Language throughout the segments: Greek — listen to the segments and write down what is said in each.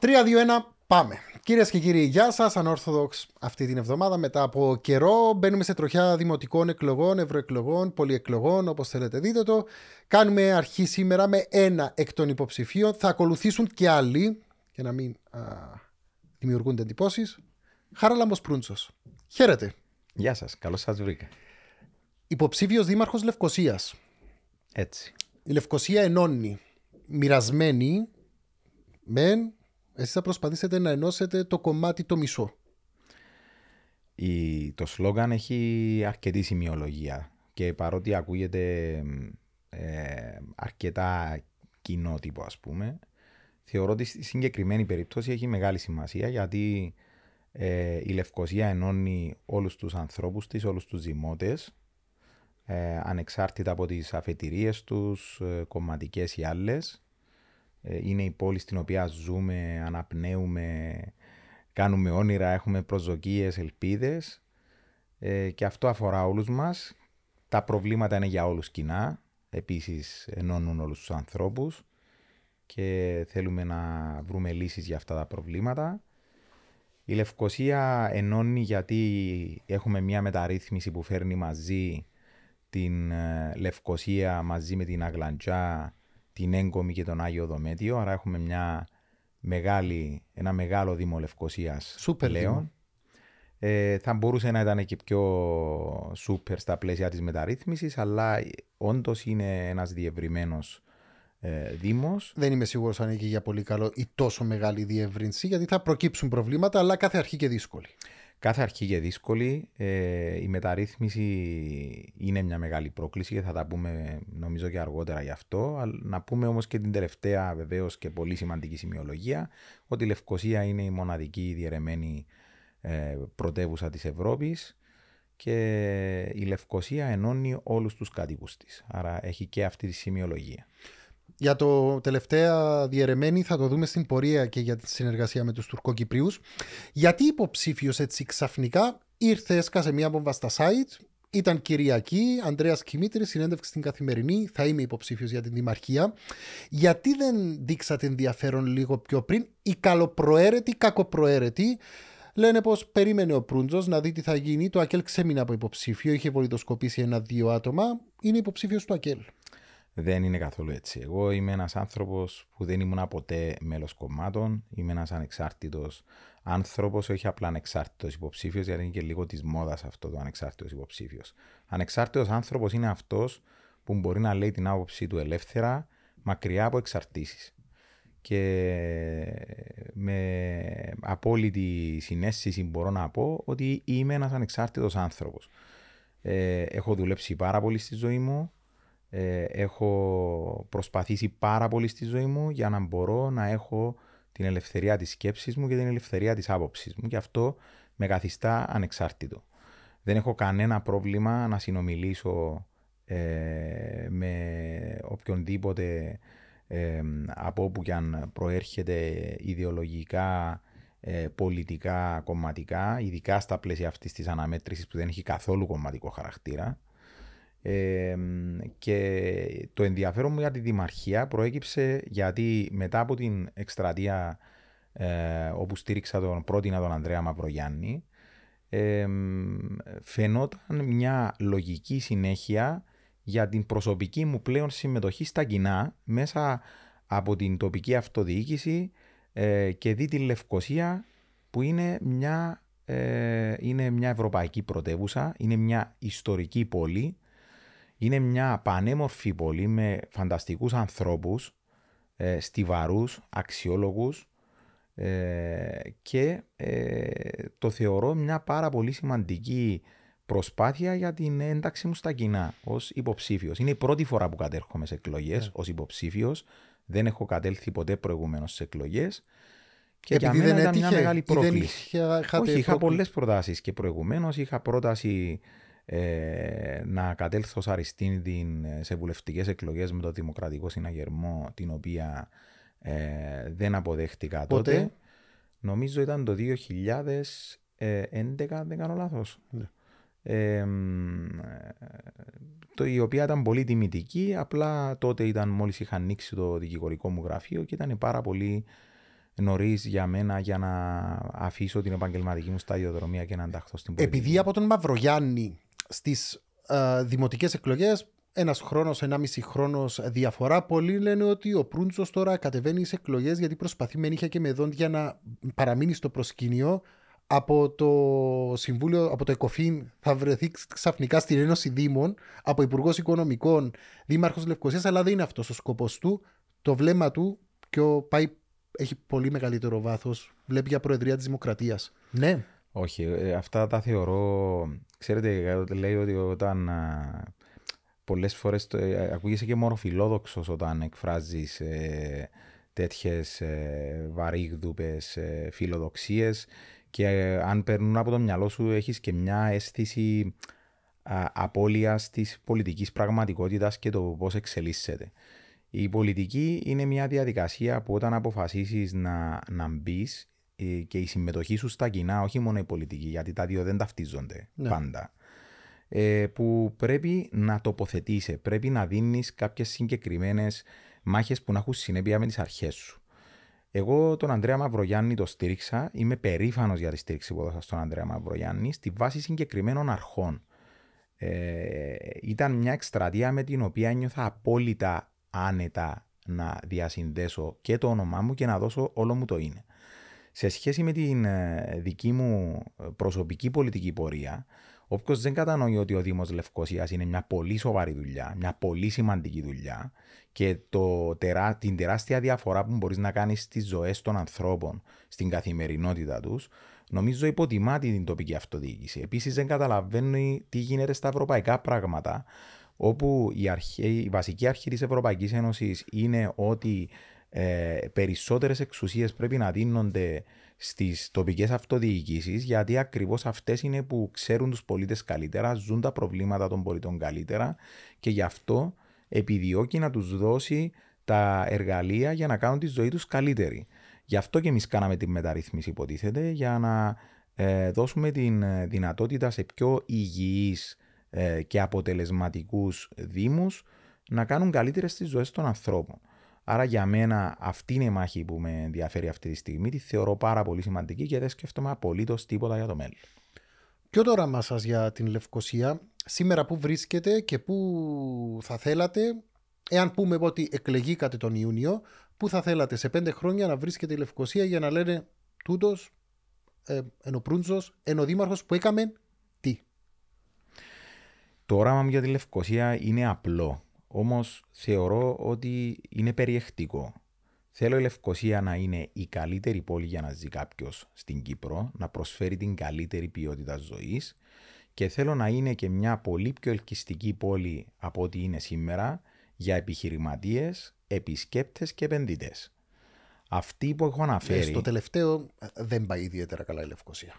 3-2-1, πάμε. Κυρίες και κύριοι, γεια σας. Ανόρθοδοξ αυτή την εβδομάδα. Μετά από καιρό μπαίνουμε σε τροχιά δημοτικών εκλογών, ευρωεκλογών, πολυεκλογών, όπως θέλετε δείτε το. Κάνουμε αρχή σήμερα με ένα εκ των υποψηφίων. Θα ακολουθήσουν και άλλοι, για να μην α, δημιουργούνται εντυπώσεις. Χάραλαμπο Προύντσος. Χαίρετε. Γεια σας, καλώς σας βρήκα. Υποψήφιος δήμαρχος Λευκοσίας. Έτσι. Η Λευκωσία ενώνει. Μοιρασμένη, μεν, εσείς θα προσπαθήσετε να ενώσετε το κομμάτι το μισό. Η, το σλόγκαν έχει αρκετή σημειολογία και παρότι ακούγεται ε, αρκετά κοινότυπο ας πούμε, θεωρώ ότι στη συγκεκριμένη περίπτωση έχει μεγάλη σημασία γιατί ε, η Λευκωσία ενώνει όλους τους ανθρώπους της, όλους τους δημότες ε, ανεξάρτητα από τις αφετηρίες τους, ε, κομματικές ή άλλες ε, είναι η πόλη στην οποία ζούμε, αναπνέουμε, κάνουμε όνειρα, έχουμε προσδοκίες, ελπίδες ε, και αυτό αφορά όλους μας. Τα προβλήματα είναι για όλους κοινά, επίσης ενώνουν όλους τους ανθρώπους και θέλουμε να βρούμε λύσεις για αυτά τα προβλήματα. Η Λευκοσία ενώνει γιατί έχουμε μια μεταρρύθμιση που φέρνει μαζί την ε, Λευκοσία μαζί με την Αγλαντζά την Έγκομη και τον Άγιο Δομέτιο. Άρα έχουμε μια μεγάλη, ένα μεγάλο Δήμο Λευκοσίας Σούπερ πλέον. Ε, θα μπορούσε να ήταν και πιο σούπερ στα πλαίσια της μεταρρύθμισης, αλλά όντως είναι ένας διευρυμένος ε, Δήμος. Δεν είμαι σίγουρος αν έχει για πολύ καλό η τόσο μεγάλη διεύρυνση, γιατί θα προκύψουν προβλήματα, αλλά κάθε αρχή και δύσκολη. Κάθε αρχή και δύσκολη. Ε, η μεταρρύθμιση είναι μια μεγάλη πρόκληση και θα τα πούμε νομίζω και αργότερα γι' αυτό. Να πούμε όμως και την τελευταία βεβαίως και πολύ σημαντική σημειολογία ότι η Λευκοσία είναι η μοναδική διαιρεμένη ε, πρωτεύουσα της Ευρώπης και η Λευκοσία ενώνει όλους τους κάτοικους της. Άρα έχει και αυτή τη σημειολογία. Για το τελευταία διαιρεμένη θα το δούμε στην πορεία και για τη συνεργασία με τους Τουρκοκυπρίους. Γιατί υποψήφιος έτσι ξαφνικά ήρθε, έσκασε μία βόμβα στα site, ήταν Κυριακή, Ανδρέας Κιμήτρης, συνέντευξη στην Καθημερινή, θα είμαι υποψήφιος για την Δημαρχία. Γιατί δεν δείξατε ενδιαφέρον λίγο πιο πριν, οι καλοπροαίρετοι, κακοπροαίρετοι, Λένε πως περίμενε ο Προύντζος να δει τι θα γίνει. Το ΑΚΕΛ ξέμεινε από υποψήφιο, είχε βολιδοσκοπήσει ένα-δύο άτομα. Είναι υποψήφιος του ΑΚΕΛ. Δεν είναι καθόλου έτσι. Εγώ είμαι ένας άνθρωπος που δεν ήμουν ποτέ μέλος κομμάτων. Είμαι ένας ανεξάρτητος άνθρωπος, όχι απλά ανεξάρτητος υποψήφιος, γιατί είναι και λίγο της μόδας αυτό το ανεξάρτητος υποψήφιος. Ανεξάρτητος άνθρωπος είναι αυτός που μπορεί να λέει την άποψή του ελεύθερα, μακριά από εξαρτήσεις. Και με απόλυτη συνέστηση μπορώ να πω ότι είμαι ένας ανεξάρτητος άνθρωπος. Ε, έχω δουλέψει πάρα πολύ στη ζωή μου, ε, έχω προσπαθήσει πάρα πολύ στη ζωή μου για να μπορώ να έχω την ελευθερία της σκέψης μου και την ελευθερία της άποψης μου και αυτό με καθιστά ανεξάρτητο. Δεν έχω κανένα πρόβλημα να συνομιλήσω ε, με οποιονδήποτε ε, από όπου και αν προέρχεται ιδεολογικά, ε, πολιτικά, κομματικά, ειδικά στα πλαίσια αυτής της αναμέτρησης που δεν έχει καθόλου κομματικό χαρακτήρα και το ενδιαφέρον μου για τη Δημαρχία προέκυψε γιατί μετά από την εκστρατεία ε, όπου στήριξα τον πρότεινα τον Ανδρέα Μαυρογιάννη ε, φαινόταν μια λογική συνέχεια για την προσωπική μου πλέον συμμετοχή στα κοινά μέσα από την τοπική αυτοδιοίκηση ε, και δει τη Λευκοσία που είναι μια, ε, είναι μια ευρωπαϊκή πρωτεύουσα, είναι μια ιστορική πόλη είναι μια πανέμορφη πόλη με φανταστικούς ανθρώπους, ε, στιβαρούς, αξιόλογους ε, και ε, το θεωρώ μια πάρα πολύ σημαντική προσπάθεια για την ένταξη μου στα κοινά ως υποψήφιος. Είναι η πρώτη φορά που κατέρχομαι σε εκλογές yeah. ως υποψήφιος. Δεν έχω κατέλθει ποτέ προηγουμένως σε εκλογές. Και για μένα δεν ήταν έτυχε, μια μεγάλη πρόκληση. Όχι, είχα πολλές προτάσεις και προηγουμένως. Είχα πρόταση ε, να κατέλθω σε Αριστίνη σε βουλευτικές εκλογές με το Δημοκρατικό Συναγερμό, την οποία ε, δεν αποδέχτηκα Πότε; τότε. Νομίζω ήταν το 2011, δεν κάνω λάθος. Ναι. Ε, το, η οποία ήταν πολύ τιμητική, απλά τότε ήταν μόλις είχα ανοίξει το δικηγορικό μου γραφείο και ήταν πάρα πολύ νωρίς για μένα για να αφήσω την επαγγελματική μου σταδιοδρομία και να ενταχθώ στην πολιτική. Επειδή από τον Μαυρογιάννη στις uh, δημοτικές εκλογές, ένας χρόνος, ενάμιση χρόνος διαφορά, πολλοί λένε ότι ο Προύντζο τώρα κατεβαίνει σε εκλογές γιατί προσπαθεί με νύχια και με δόντια να παραμείνει στο προσκήνιο. Από το Συμβούλιο, από το ΕΚΟΦΗΝ θα βρεθεί ξαφνικά στην Ένωση Δήμων, από Υπουργός Οικονομικών, Δήμαρχος Λευκοσίας, αλλά δεν είναι αυτός ο σκοπός του. Το βλέμμα του και ο πάει έχει πολύ μεγαλύτερο βάθος. Βλέπει για Προεδρία της Δημοκρατίας. Ναι. Όχι, ε, αυτά τα θεωρώ. Ξέρετε, λέει ότι όταν πολλές φορές ε, ακούγεσαι και μόνο φιλόδοξος όταν εκφράζεις ε, τέτοιες ε, βαρύγδουπες ε, φιλοδοξίες και ε, αν περνούν από το μυαλό σου έχεις και μια αίσθηση απώλειας της πολιτικής πραγματικότητας και το πώς εξελίσσεται. Η πολιτική είναι μια διαδικασία που όταν αποφασίσεις να, να μπεις ε, και η συμμετοχή σου στα κοινά, όχι μόνο η πολιτική, γιατί τα δύο δεν ταυτίζονται ναι. πάντα, ε, που πρέπει να τοποθετήσει, πρέπει να δίνεις κάποιες συγκεκριμένες μάχες που να έχουν συνέπεια με τις αρχές σου. Εγώ τον Ανδρέα Μαυρογιάννη το στήριξα, είμαι περήφανος για τη στήριξη που έδωσα στον Ανδρέα Μαυρογιάννη στη βάση συγκεκριμένων αρχών. Ε, ήταν μια εκστρατεία με την οποία ένιωθα απόλυτα άνετα να διασυνδέσω και το όνομά μου και να δώσω όλο μου το είναι. Σε σχέση με την ε, δική μου προσωπική πολιτική πορεία, όποιος δεν κατανοεί ότι ο Δήμος Λευκοσίας είναι μια πολύ σοβαρή δουλειά, μια πολύ σημαντική δουλειά και το, την τεράστια διαφορά που μπορείς να κάνεις στις ζωές των ανθρώπων, στην καθημερινότητα τους, νομίζω υποτιμά την τοπική αυτοδιοίκηση. Επίσης, δεν καταλαβαίνει τι γίνεται στα ευρωπαϊκά πράγματα, όπου η, αρχή, η βασική αρχή της Ευρωπαϊκής Ένωσης είναι ότι ε, περισσότερες εξουσίες πρέπει να δίνονται στις τοπικές αυτοδιοικήσεις γιατί ακριβώς αυτές είναι που ξέρουν τους πολίτες καλύτερα, ζουν τα προβλήματα των πολιτών καλύτερα και γι' αυτό επιδιώκει να τους δώσει τα εργαλεία για να κάνουν τη ζωή τους καλύτερη. Γι' αυτό και εμείς κάναμε τη μεταρρύθμιση υποτίθεται για να ε, δώσουμε την δυνατότητα σε πιο υγιείς ε, και αποτελεσματικούς δήμους να κάνουν καλύτερες τις ζωές των ανθρώπων. Άρα για μένα αυτή είναι η μάχη που με ενδιαφέρει αυτή τη στιγμή. Τη θεωρώ πάρα πολύ σημαντική και δεν σκέφτομαι απολύτως τίποτα για το μέλλον. Ποιο το όραμά σα για την Λευκοσία, σήμερα που βρίσκεται και που θα θέλατε, εάν πούμε ότι εκλεγήκατε τον Ιούνιο, που θα θέλατε σε πέντε χρόνια να βρίσκεται η Λευκοσία για να λένε τούτος, ε, ενώ Προύντζο, ενώ Δήμαρχος που έκαμε το όραμα μου για τη Λευκοσία είναι απλό. Όμως θεωρώ ότι είναι περιεκτικό. Θέλω η Λευκοσία να είναι η καλύτερη πόλη για να ζει κάποιος στην Κύπρο, να προσφέρει την καλύτερη ποιότητα ζωής και θέλω να είναι και μια πολύ πιο ελκυστική πόλη από ό,τι είναι σήμερα για επιχειρηματίες, επισκέπτες και επενδυτές. Αυτή που έχω αναφέρει. Στο τελευταίο δεν πάει ιδιαίτερα καλά η Λευκοσία.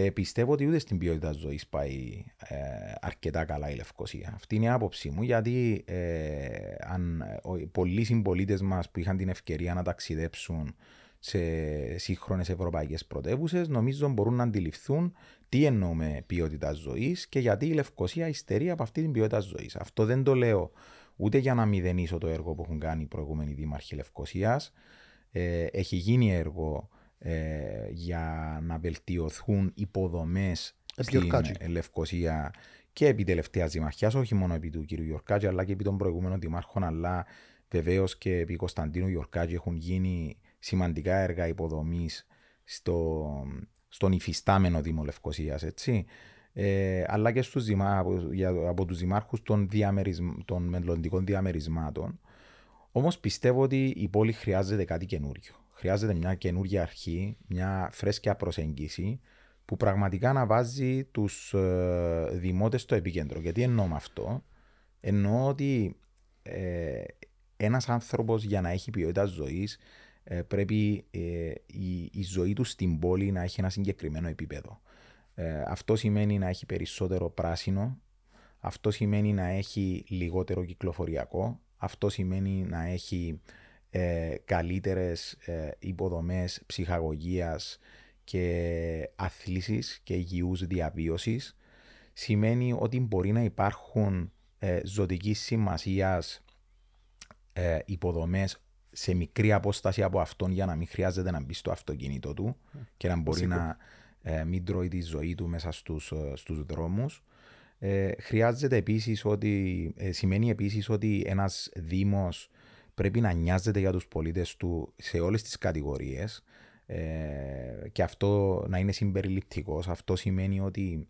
Ε, πιστεύω ότι ούτε στην ποιότητα ζωής πάει ε, αρκετά καλά η Λευκοσία. Αυτή είναι η άποψή μου, γιατί ε, αν, ο, πολλοί συμπολίτες μας που είχαν την ευκαιρία να ταξιδέψουν σε σύγχρονες ευρωπαϊκές πρωτεύουσες, νομίζω μπορούν να αντιληφθούν τι εννοούμε ποιότητα ζωής και γιατί η Λευκοσία υστερεί από αυτή την ποιότητα ζωής. Αυτό δεν το λέω ούτε για να μηδενίσω το έργο που έχουν κάνει οι προηγούμενοι δήμαρχοι Λευκοσίας. Ε, έχει γίνει έργο ε, για να βελτιωθούν υποδομές στην Λευκοσία και επί τελευταίας δημαρχίας, όχι μόνο επί του κ. Γιορκάτζη, αλλά και επί των προηγούμενων δημάρχων, αλλά βεβαίως και επί Κωνσταντίνου Γιορκάτζη έχουν γίνει σημαντικά έργα υποδομής στο, στον υφιστάμενο Δήμο Λευκοσίας, έτσι. Ε, αλλά και στους δημά, από, από τους δημάρχους των, των μελλοντικών διαμερισμάτων. Όμως πιστεύω ότι η πόλη χρειάζεται κάτι καινούριο. Χρειάζεται μια καινούργια αρχή, μια φρέσκια προσέγγιση που πραγματικά να βάζει τους ε, δημότες στο επίκεντρο. Γιατί εννοώ με αυτό. Εννοώ ότι ε, ένας άνθρωπος για να έχει ποιότητα ζωής ε, πρέπει ε, η, η, ζωή του στην πόλη να έχει ένα συγκεκριμένο επίπεδο. Ε, αυτό σημαίνει να έχει περισσότερο πράσινο, αυτό σημαίνει να έχει λιγότερο κυκλοφοριακό, αυτό σημαίνει να έχει ε, καλύτερες ε, υποδομές ψυχαγωγίας και αθλήσης και υγιούς διαβίωσης σημαίνει ότι μπορεί να υπάρχουν ε, ζωτικής σημασίας ε, υποδομές σε μικρή απόσταση από αυτόν για να μην χρειάζεται να μπει στο αυτοκίνητο του και να μπορεί να ε, μην τρώει τη ζωή του μέσα στους, ε, στους δρόμους. Ε, χρειάζεται επίσης ότι, ε, σημαίνει επίσης ότι ένας δήμος πρέπει να νοιάζεται για τους πολίτες του σε όλες τις κατηγορίες ε, και αυτό να είναι συμπεριληπτικός. Αυτό σημαίνει ότι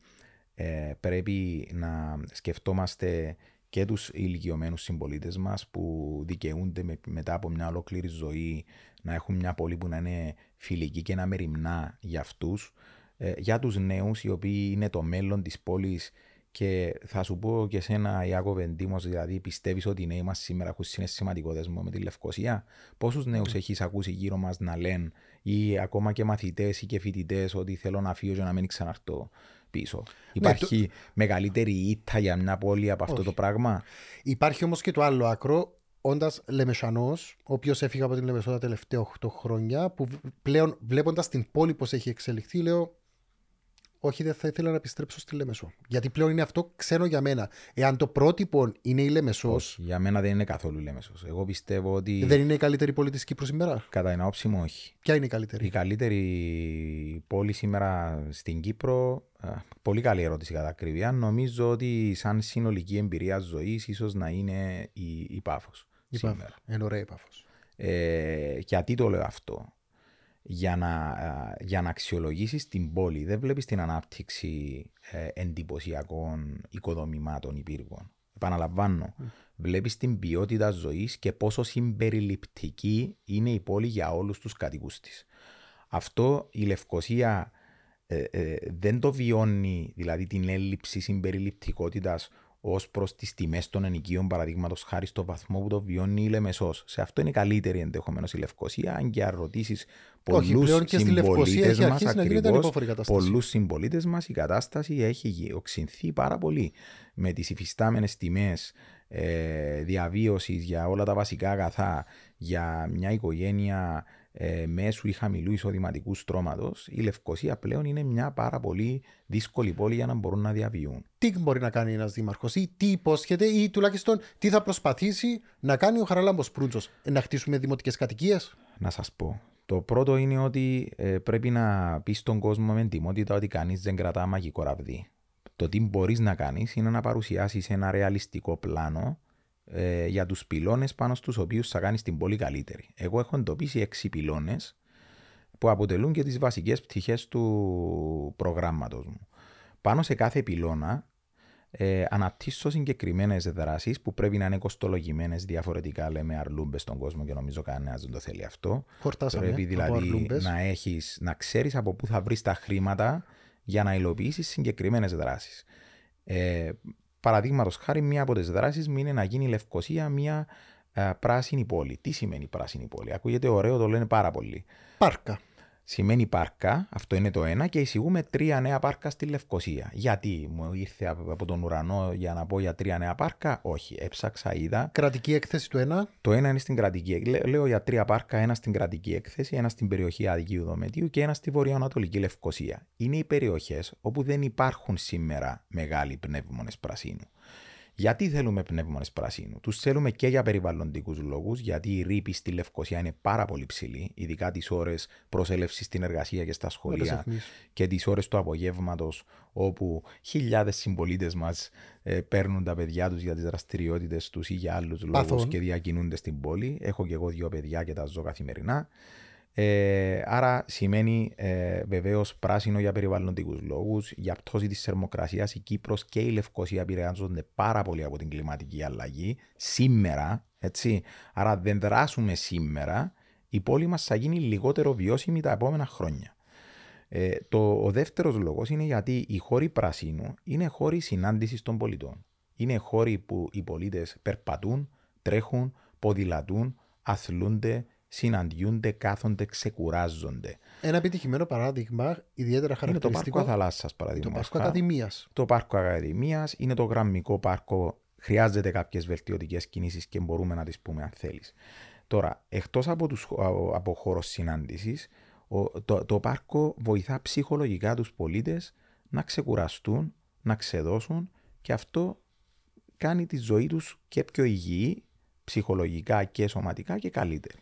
ε, πρέπει να σκεφτόμαστε και τους ηλικιωμένους συμπολίτες μας που δικαιούνται με, μετά από μια ολόκληρη ζωή να έχουν μια πόλη που να είναι φιλική και να μεριμνά για αυτούς. Ε, για τους νέους οι οποίοι είναι το μέλλον της πόλης και θα σου πω και εσένα, Ιάκο Βεντήμο, δηλαδή πιστεύεις ότι οι νέοι μας σήμερα έχουν συναισθηματικό δεσμό με τη Λευκοσία; Πόσους νέους mm. Ναι. έχεις ακούσει γύρω μας να λένε, ή ακόμα και μαθητές ή και φοιτητές, ότι θέλω να φύγω για να μην ξαναρθώ πίσω; Ναι, Υπάρχει το... μεγαλύτερη ήττα για μια πόλη από αυτό Όχι. το πράγμα; Υπάρχει όμως και το άλλο άκρο. Όντας Λεμεσανός, ο οποίος έφυγε από την Λεμεσό τα τελευταία 8 χρόνια, που πλέον βλέποντας την πόλη πώς έχει εξελιχθεί, λέω όχι, δεν θα ήθελα να επιστρέψω στη Λέμεσο. Γιατί πλέον είναι αυτό ξένο για μένα. Εάν το πρότυπο είναι η Λέμεσο. Για μένα δεν είναι καθόλου η Λέμεσο. Εγώ πιστεύω ότι. Δεν είναι η καλύτερη πόλη της Κύπρου σήμερα; Κατά την άποψη μου, όχι. Ποια είναι η καλύτερη; Η καλύτερη πόλη σήμερα στην Κύπρο. Πολύ καλή ερώτηση κατά ακρίβεια. Νομίζω ότι σαν συνολική εμπειρία ζωής, ίσως να είναι η, η Πάφος. Η Πάφος. Είναι ωραία η Πάφος. Ε, γιατί το λέω αυτό; Για να, για να αξιολογήσεις την πόλη. Δεν βλέπεις την ανάπτυξη ε, εντυπωσιακών οικοδομημάτων υπήρχων. Επαναλαμβάνω, mm. βλέπεις την ποιότητα ζωής και πόσο συμπεριληπτική είναι η πόλη για όλους τους κατοικούς της. Αυτό η Λευκοσία ε, ε, δεν το βιώνει, δηλαδή την έλλειψη συμπεριληπτικότητας ως προς τις τιμές των ενοικίων, παραδείγματος χάρη στο βαθμό που το βιώνει η Λεμεσός. Σε αυτό είναι καλύτερη ενδεχομένως η Λευκοσία, αν και αν ρωτήσεις πολλούς συμπολίτες μας, ακριβώς πολλούς συμπολίτες μας, η κατάσταση έχει οξυνθεί πάρα πολύ με τις υφιστάμενες τιμές ε, διαβίωσης για όλα τα βασικά αγαθά για μια οικογένεια ε, μέσου ή χαμηλού εισοδηματικούς στρώματος, η Λευκοσία πλέον είναι μια πάρα πολύ δύσκολη πόλη για να μπορούν να διαβιούν. Τι μπορεί να κάνει ένας δήμαρχος ή τι υπόσχεται ή τουλάχιστον τι θα προσπαθήσει να κάνει ο Χαραλάμπος Προύντζο, να χτίσουμε δημοτικές κατοικίες; Να σας πω. Το πρώτο είναι ότι ε, πρέπει να πεις στον κόσμο με εντυμότητα ότι κανείς δεν κρατά μαγικό ραβδί. Το τι μπορείς να κάνεις είναι να παρουσιάσεις ένα ρεαλιστικό πλάνο ε, για τους πυλώνες πάνω στους οποίους θα κάνεις την πόλη καλύτερη. Εγώ έχω εντοπίσει έξι πυλώνες που αποτελούν και τις βασικές πτυχές του προγράμματος μου. Πάνω σε κάθε πυλώνα ε, αναπτύσσω συγκεκριμένες δράσεις που πρέπει να είναι κοστολογημένες διαφορετικά, λέμε αρλούμπες στον κόσμο και νομίζω κανένας δεν το θέλει αυτό. Χορτάσαμε, πρέπει δηλαδή να, έχεις, να ξέρεις από πού θα βρεις τα χρήματα για να υλοποιήσεις συγκεκριμένες δράσεις. Ε, Παραδείγματος χάρη, μία από τις δράσεις μου είναι να γίνει η Λευκοσία μια ε, πράσινη πόλη. Τι σημαίνει πράσινη πόλη, Ακούγεται ωραίο, το λένε πάρα πολύ. Πάρκα σημαίνει πάρκα, αυτό είναι το ένα, και εισηγούμε τρία νέα πάρκα στη Λευκοσία. Γιατί μου ήρθε από τον ουρανό για να πω για τρία νέα πάρκα, όχι. Έψαξα, είδα. Κρατική έκθεση του ένα. Το ένα είναι στην κρατική. Λέω για τρία πάρκα, ένα στην κρατική έκθεση, ένα στην περιοχή Αδικίου Δομετίου και ένα στη βορειοανατολική Λευκοσία. Είναι οι περιοχές όπου δεν υπάρχουν σήμερα μεγάλοι πνεύμονες πρασίνου. Γιατί θέλουμε πνεύμονες πρασίνου; Τους θέλουμε και για περιβαλλοντικούς λόγους, γιατί η ρήπη στη Λευκοσία είναι πάρα πολύ ψηλή, ειδικά τις ώρες προσέλευσης στην εργασία και στα σχολεία και τις ώρες του απογεύματος, όπου χιλιάδες συμπολίτες μας ε, παίρνουν τα παιδιά τους για τις δραστηριότητες τους ή για άλλους λόγους και διακινούνται στην πόλη. Έχω και εγώ δύο παιδιά και τα ζω καθημερινά. Ε, άρα σημαίνει ε, βεβαίως πράσινο για περιβαλλοντικούς λόγους. Για πτώση της θερμοκρασίας η Κύπρος και η Λευκοσία επηρεάζονται πάρα πολύ από την κλιματική αλλαγή. Σήμερα, έτσι. Άρα δεν δράσουμε σήμερα, η πόλη μας θα γίνει λιγότερο βιώσιμη τα επόμενα χρόνια. Ε, το, ο δεύτερος λόγος είναι γιατί οι χώροι πράσινου είναι χώροι συνάντησης των πολιτών. Είναι χώροι που οι πολίτες περπατούν, τρέχουν, ποδηλατούν, αθλούνται, συναντιούνται, κάθονται, ξεκουράζονται. Ένα επιτυχημένο παράδειγμα, ιδιαίτερα χαρακτηριστικό. Είναι το Πάρκο Θαλάσσα, παραδείγματο. Το Πάρκο Ακαδημίας. Το Πάρκο Ακαδημίας είναι το γραμμικό πάρκο. Χρειάζεται κάποιες βελτιωτικές κινήσεις και μπορούμε να τις πούμε αν θέλεις. Τώρα, εκτός από, από χώρος συνάντησης, το, το πάρκο βοηθά ψυχολογικά τους πολίτες να ξεκουραστούν, να ξεδώσουν και αυτό κάνει τη ζωή τους και πιο υγιή ψυχολογικά και σωματικά και καλύτερη.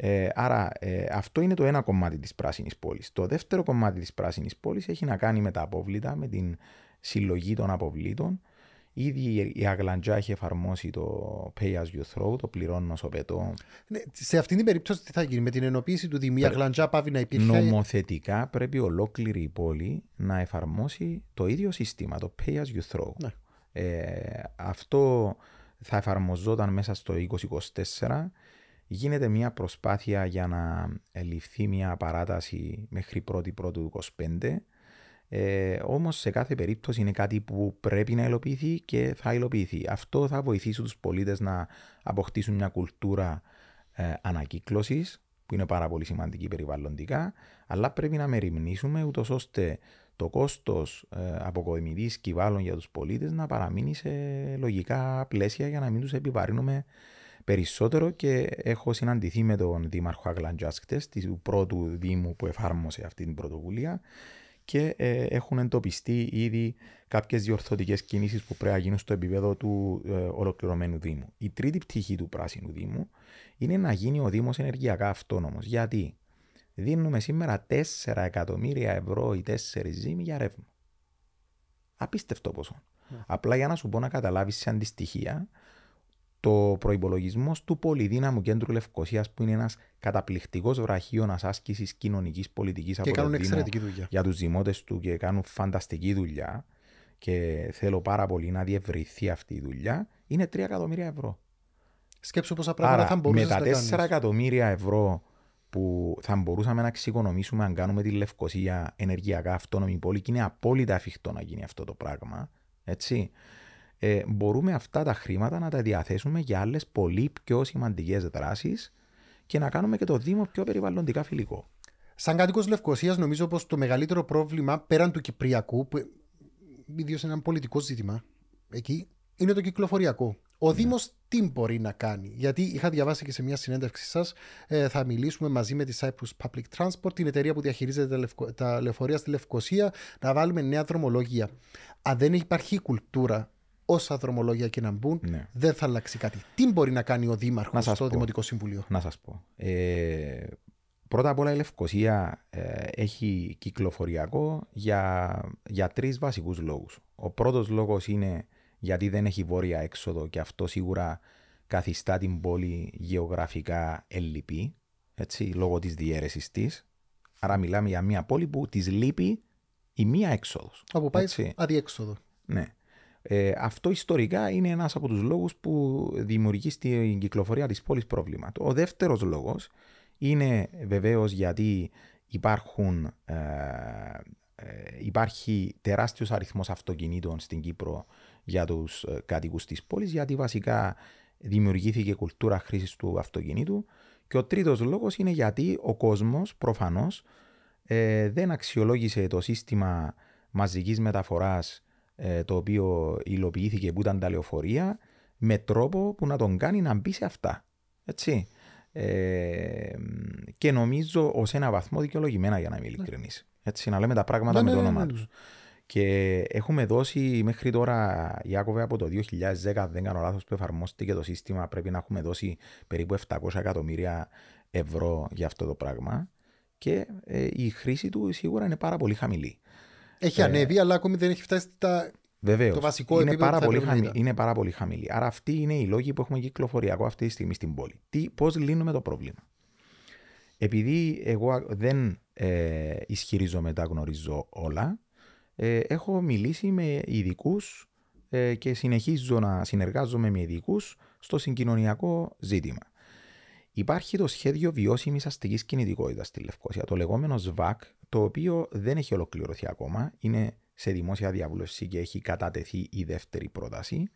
Ε, άρα ε, αυτό είναι το ένα κομμάτι της πράσινης πόλης. Το δεύτερο κομμάτι της πράσινης πόλης έχει να κάνει με τα απόβλητα, με την συλλογή των αποβλήτων. Ήδη η Αγλαντζά έχει εφαρμόσει το Pay as you throw, το πληρώνω όσο πετώ. Ναι, σε αυτήν την περίπτωση τι θα γίνει, με την ενοποίηση του Δήμου, η Αγλαντζά πάβει να υπήρχε; Νομοθετικά πρέπει ολόκληρη η πόλη να εφαρμόσει το ίδιο σύστημα, το Pay as you throw. Ναι. Ε, αυτό θα εφαρμοζόταν μέσα στο 2024 γίνεται μια προσπάθεια για να ληφθεί μια παράταση μέχρι 1η Πρώτου 25. Ε, Όμως σε κάθε περίπτωση είναι κάτι που πρέπει να υλοποιηθεί και θα υλοποιηθεί. Αυτό θα βοηθήσει τους πολίτες να αποκτήσουν μια κουλτούρα ε, ανακύκλωσης, που είναι πάρα πολύ σημαντική περιβαλλοντικά, αλλά πρέπει να μεριμνήσουμε ούτως ώστε το κόστος ε, αποκομιδή κυβάλλον για τους πολίτες να παραμείνει σε λογικά πλαίσια για να μην τους επιβαρύνουμε περισσότερο και έχω συναντηθεί με τον Δήμαρχο Αγλαντζάς του πρώτου Δήμου που εφάρμοσε αυτή την πρωτοβουλία και ε, έχουν εντοπιστεί ήδη κάποιες διορθωτικές κινήσεις που πρέπει να γίνουν στο επίπεδο του ε, ολοκληρωμένου Δήμου. Η τρίτη πτυχή του πράσινου Δήμου είναι να γίνει ο Δήμος ενεργειακά αυτόνομος. Γιατί; Δίνουμε σήμερα 4 εκατομμύρια ευρώ ή 4 Δήμοι για ρεύμα. Απίστευτο ποσό. Yeah. Ναι. Απλά για να σου πω να καταλάβεις σε αντιστοιχεία, το προπολογισμό του πολυδύναμου κέντρου Λευκοσίας, που είναι ένας καταπληκτικός βραχίωνα άσκηση κοινωνικής πολιτικής από κάνουν εξαιρετική δουλειά. για τους δημότε του και κάνουν φανταστική δουλειά. Και θέλω πάρα πολύ να διευρυθεί αυτή η δουλειά. Είναι 3 εκατομμύρια ευρώ. Σκέψου πόσα πράγματα Άρα, θα μπορούσες να Με τα 4 εκατομμύρια ευρώ που θα μπορούσαμε να εξοικονομήσουμε αν κάνουμε τη Λευκοσία ενεργειακά αυτόνομη πόλη, και είναι απόλυτα εφικτό να γίνει αυτό το πράγμα. Έτσι ε, μπορούμε αυτά τα χρήματα να τα διαθέσουμε για άλλες πολύ πιο σημαντικές δράσεις και να κάνουμε και το Δήμο πιο περιβαλλοντικά φιλικό. Σαν κάτοικος Λευκοσίας, νομίζω πως το μεγαλύτερο πρόβλημα πέραν του Κυπριακού, που ιδίως είναι ένα πολιτικό ζήτημα εκεί, είναι το κυκλοφοριακό. Ο ναι. Δήμος τι μπορεί να κάνει, Γιατί είχα διαβάσει και σε μια συνέντευξή σας, ε, θα μιλήσουμε μαζί με τη Cyprus Public Transport, την εταιρεία που διαχειρίζεται τα, λευκο, τα λεωφορεία στη Λευκοσία, να βάλουμε νέα δρομολόγια. Αν δεν υπάρχει κουλτούρα όσα δρομολόγια και να μπουν, ναι. δεν θα αλλάξει κάτι. Τι μπορεί να κάνει ο Δήμαρχος στο πω. Δημοτικό Συμβουλίο. Να σας πω. Ε, πρώτα απ' όλα η Λευκοσία ε, έχει κυκλοφοριακό για, για τρεις βασικούς λόγους. Ο πρώτος λόγος είναι γιατί δεν έχει βόρεια έξοδο και αυτό σίγουρα καθιστά την πόλη γεωγραφικά ελλειπή, έτσι, λόγω της διαίρεσης της. Άρα μιλάμε για μια πόλη που της λείπει η μία έξοδος. Από πάει αδιέξοδο. Ναι. Ε, αυτό ιστορικά είναι ένας από τους λόγους που δημιουργεί στην κυκλοφορία της πόλης πρόβλημα. Ο δεύτερος λόγος είναι βεβαίως γιατί υπάρχουν, ε, ε, υπάρχει τεράστιος αριθμός αυτοκινήτων στην Κύπρο για τους ε, κατοικούς της πόλης γιατί βασικά δημιουργήθηκε κουλτούρα χρήσης του αυτοκινήτου και ο τρίτος λόγος είναι γιατί ο κόσμος προφανώς δεν αξιολόγησε το σύστημα μαζικής μεταφοράς ε, το οποίο υλοποιήθηκε που ήταν τα λεωφορεία με τρόπο που να τον κάνει να μπει σε αυτά. Έτσι. Ε, και νομίζω ως ένα βαθμό δικαιολογημένα για να είμαι ειλικρινής. Έτσι, να λέμε τα πράγματα ναι, με το ναι, όνομα ναι, τους. Και έχουμε δώσει μέχρι τώρα, Ιάκωβε, από το 2010, δεν κάνω λάθος, που εφαρμόστηκε το σύστημα, πρέπει να έχουμε δώσει περίπου 700 εκατομμύρια ευρώ για αυτό το πράγμα. Και ε, η χρήση του σίγουρα είναι πάρα πολύ χαμηλή. Έχει ε, ανέβει, αλλά ακόμη δεν έχει φτάσει τα... Βεβαίως, το βασικό είναι πάρα, πολύ χαμηλή, είναι πάρα πολύ χαμηλή. Άρα αυτοί είναι οι λόγοι που έχουμε κυκλοφοριακό αυτή τη στιγμή στην πόλη. Τι, πώς λύνουμε το πρόβλημα; Επειδή εγώ δεν ε, ισχυρίζομαι τα γνωρίζω όλα, ε, έχω μιλήσει με ειδικούς ε, και συνεχίζω να συνεργάζομαι με ειδικούς στο συγκοινωνιακό ζήτημα. Υπάρχει το σχέδιο βιώσιμης αστικής κινητικότητας στη Λευκοσία, το λεγόμενο ΣΒΑΚ, το οποίο δεν έχει ολοκληρωθεί ακόμα. Είναι σε δημόσια διαβούλευση και έχει κατατεθεί η δεύτερη πρόταση.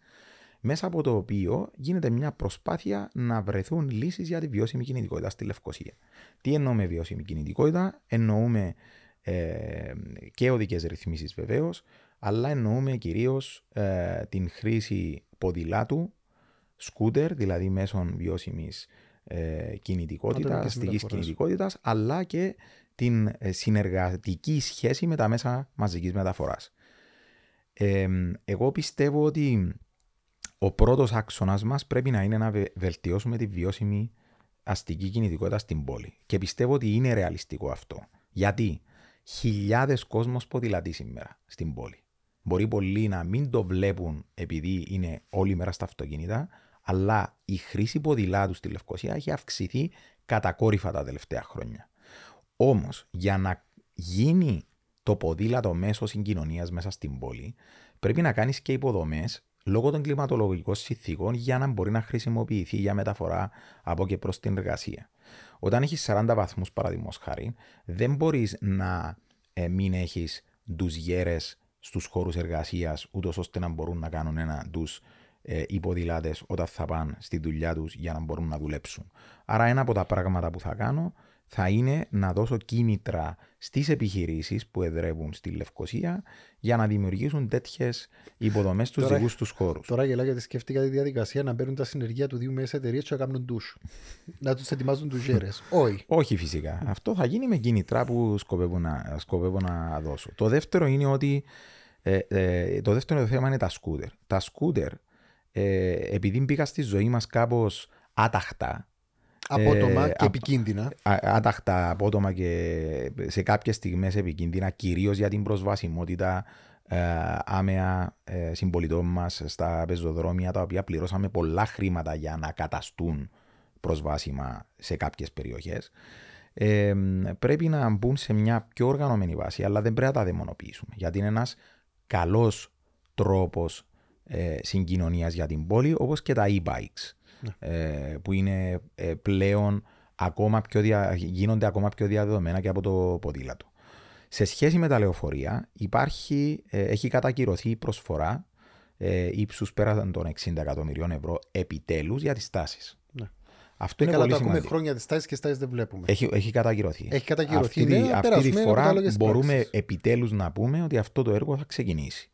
Μέσα από το οποίο γίνεται μια προσπάθεια να βρεθούν λύσεις για τη βιώσιμη κινητικότητα στη Λευκοσία. Τι εννοούμε βιώσιμη κινητικότητα, εννοούμε ε, και οδικές ρυθμίσεις βεβαίως, αλλά εννοούμε κυρίως ε, την χρήση ποδηλάτου, σκούτερ, δηλαδή μέσων βιώσιμης ε, κινητικότητας, αστική κινητικότητας, αλλά και την ε, συνεργατική σχέση με τα μέσα μαζικής μεταφοράς. Ε, εγώ πιστεύω ότι ο πρώτος άξονας μας πρέπει να είναι να βελτιώσουμε τη βιώσιμη αστική κινητικότητα στην πόλη. Και πιστεύω ότι είναι ρεαλιστικό αυτό. Γιατί χιλιάδες κόσμος ποδηλατεί σήμερα στην πόλη. Μπορεί πολλοί να μην το βλέπουν επειδή είναι όλη μέρα στα αυτοκίνητα, αλλά η χρήση ποδηλάτου στη Λευκοσία έχει αυξηθεί κατακόρυφα τα τελευταία χρόνια. Όμως, για να γίνει το ποδήλατο μέσω συγκοινωνίας μέσα στην πόλη, πρέπει να κάνεις και υποδομές λόγω των κλιματολογικών συνθήκων για να μπορεί να χρησιμοποιηθεί για μεταφορά από και προς την εργασία. Όταν έχεις 40 βαθμούς, παραδείγματος χάρη, δεν μπορείς να ε, μην έχεις του γέρες στους χώρους εργασίας, ούτως ώστε να μπορούν να κάνουν ένα του ε, οι ποδηλάτε όταν θα πάνε στη δουλειά τους για να μπορούν να δουλέψουν. Άρα, ένα από τα πράγματα που θα κάνω θα είναι να δώσω κίνητρα στις επιχειρήσεις που εδρεύουν στη Λευκοσία για να δημιουργήσουν τέτοιες υποδομές στους Τώρα- δικούς τους χώρους. Τώρα γελάω γιατί σκέφτηκα τη διαδικασία να παίρνουν τα συνεργεία του δύο μέσα εταιρείες και να κάνουν τους. να τους ετοιμάζουν τους γέρες. Όχι. Όχι φυσικά. Αυτό θα γίνει με κίνητρα που σκοπεύω να, σκοπεύω να δώσω. Το δεύτερο είναι ότι ε, ε, το δεύτερο θέμα είναι τα σκούτερ. Τα σκούτερ, ε, επειδή μπήκα στη ζωή μας κάπως άταχτα, Απότομα Ε, και απ- επικίνδυνα. α- άταχτα απότομα και σε κάποιες στιγμές επικίνδυνα, κυρίως για την προσβασιμότητα ε, άμεα ε, συμπολιτών μας στα πεζοδρόμια, τα οποία πληρώσαμε πολλά χρήματα για να καταστούν προσβάσιμα σε κάποιες περιοχές. Ε, πρέπει να μπουν σε μια πιο οργανωμένη βάση, αλλά δεν πρέπει να τα δαιμονοποιήσουμε, γιατί είναι ένας καλός τρόπος ε, συγκοινωνίας για την πόλη, όπως και τα e-bikes, ε, που είναι ε, πλέον ακόμα πιο δια, γίνονται ακόμα πιο διαδεδομένα και από το ποδήλατο. Σε σχέση με τα λεωφορεία, υπάρχει, ε, έχει κατακυρωθεί η προσφορά ε, ύψους πέραν των 60 εκατομμυρίων ευρώ επιτέλους για τις τάσεις. Ναι. Αυτό είναι Καλά, πολύ το ακούμε σημαντικό. χρόνια τις τάσεις και στάσει δεν βλέπουμε. Έχει, έχει κατακυρωθεί. Έχει κατακυρωθεί, Αυτή, ναι, τη- να αυτή τη περάσουμε από φορά κατάλογες μπορούμε πράξεις. επιτέλους να πούμε ότι αυτό το έργο θα ξεκινήσει.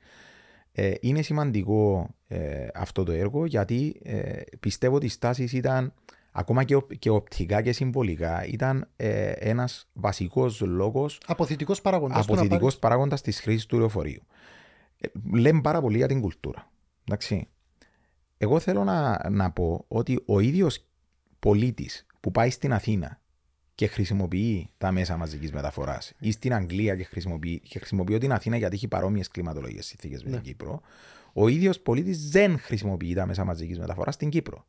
Ε, είναι σημαντικό ε, αυτό το έργο γιατί ε, πιστεύω ότι οι στάσεις ήταν ακόμα και, οπ- και οπτικά και συμβολικά ήταν ε, ένας βασικός λόγος Αποθητικός παραγοντά. αποθητικός παράγοντας της χρήσης του λεωφορείου. Ε, λέμε πάρα πολύ για την κουλτούρα. Εντάξει. Εγώ θέλω να, να πω ότι ο ίδιος πολίτης που πάει στην Αθήνα και χρησιμοποιεί τα μέσα μαζικής μεταφοράς ή στην Αγγλία και χρησιμοποιεί, και χρησιμοποιώ την Αθήνα γιατί έχει παρόμοιες κλιματολογικές συνθήκες με την Κύπρο, ο ίδιος πολίτης δεν χρησιμοποιεί τα μέσα μαζικής μεταφοράς στην Κύπρο.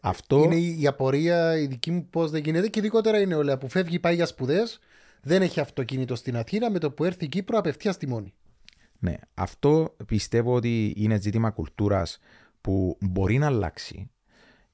Αυτό Είναι η, η απορία η δική μου πώς δεν γίνεται και ειδικότερα είναι όλα που φεύγει, πάει για σπουδές, δεν έχει αυτοκίνητο στην Αθήνα με το που έρθει η Κύπρο απευθεία στη μόνη. Ναι, αυτό πιστεύω ότι είναι ζήτημα κουλτούρας που μπορεί να αλλάξει.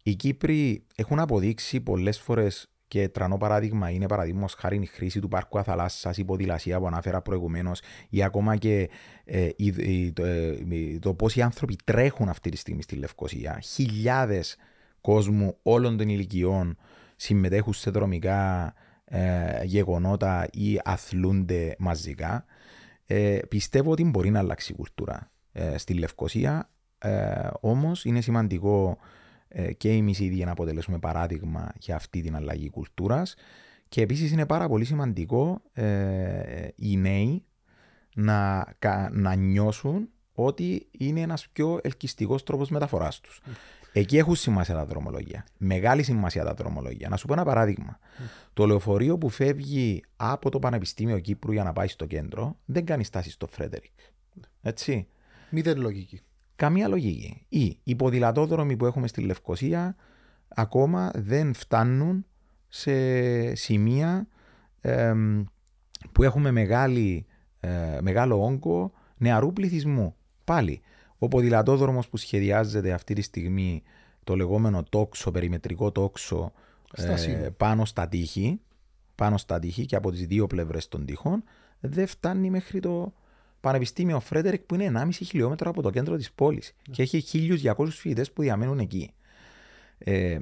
Οι Κύπροι έχουν αποδείξει πολλές φορές και τρανό παράδειγμα είναι παραδείγμα χάρη η χρήση του πάρκου αθαλάσσας, η ποδηλασία που ανάφερα προηγουμένως ή ακόμα και ε, η- η- το, ε, η- το πώς οι άνθρωποι τρέχουν αυτή τη στιγμή στη Λευκοσία. Χιλιάδες κόσμου όλων των ηλικιών συμμετέχουν σε δρομικά ε, γεγονότα ή αθλούνται μαζικά. Ε, πιστεύω ότι μπορεί να αλλάξει η κουλτούρα ε, στη Λευκοσία. Ε, Όμως είναι σημαντικό ε, και εμεί ήδη να αποτελέσουμε παράδειγμα για αυτή την αλλαγή κουλτούρας. Και επίσης είναι πάρα πολύ σημαντικό ε, οι νέοι να, κα- να νιώσουν ότι είναι ένας πιο ελκυστικός τρόπος μεταφοράς τους. Εκεί έχουν σημασία τα δρομολόγια. Μεγάλη σημασία τα δρομολόγια. Να σου πω ένα παράδειγμα. Το λεωφορείο που φεύγει από το Πανεπιστήμιο Κύπρου για να πάει στο κέντρο δεν κάνει στάση στο Φρέντερικ. Έτσι. Μηδέν λογική. Καμία λογική. Ή οι ποδηλατόδρομοι που έχουμε στη Λευκοσία ακόμα δεν φτάνουν σε σημεία εμ, που έχουμε μεγάλη, ε, μεγάλο όγκο νεαρού πληθυσμού. Πάλι, ο ποδηλατόδρομος που σχεδιάζεται αυτή τη στιγμή, το λεγόμενο τόξο, περιμετρικό τόξο, Στα σύνορα. πάνω στα τείχη, πάνω στα τείχη και από τις δύο πλευρές των τείχων, δεν φτάνει μέχρι το Πανεπιστήμιο Φρέντερικ που είναι 1,5 χιλιόμετρο από το κέντρο της πόλης και έχει 1.200 φοιτητές που διαμένουν εκεί. Ε,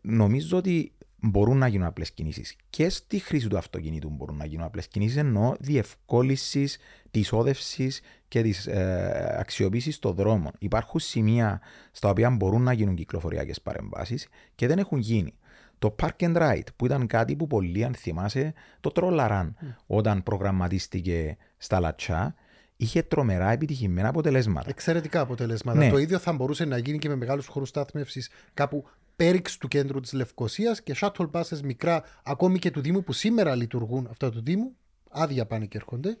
νομίζω ότι μπορούν να γίνουν απλές κινήσεις. Και στη χρήση του αυτοκινήτου μπορούν να γίνουν απλές κινήσεις, ενώ διευκόλυνση της όδευσης και της ε, αξιοποίησης των δρόμων. Υπάρχουν σημεία στα οποία μπορούν να γίνουν κυκλοφοριακές παρεμβάσεις και δεν έχουν γίνει. Το Park and Ride, που ήταν κάτι που πολλοί, αν θυμάσαι, το τρόλαραν όταν προγραμματίστηκε στα Λατσά, είχε τρομερά επιτυχημένα αποτελέσματα. Εξαιρετικά αποτελέσματα. Ναι. Το ίδιο θα μπορούσε να γίνει και με μεγάλους χώρους στάθμευσης κάπου πέριξ του κέντρου της Λευκοσίας και shuttle buses μικρά, ακόμη και του Δήμου που σήμερα λειτουργούν αυτά του Δήμου, άδεια πάνε και έρχονται,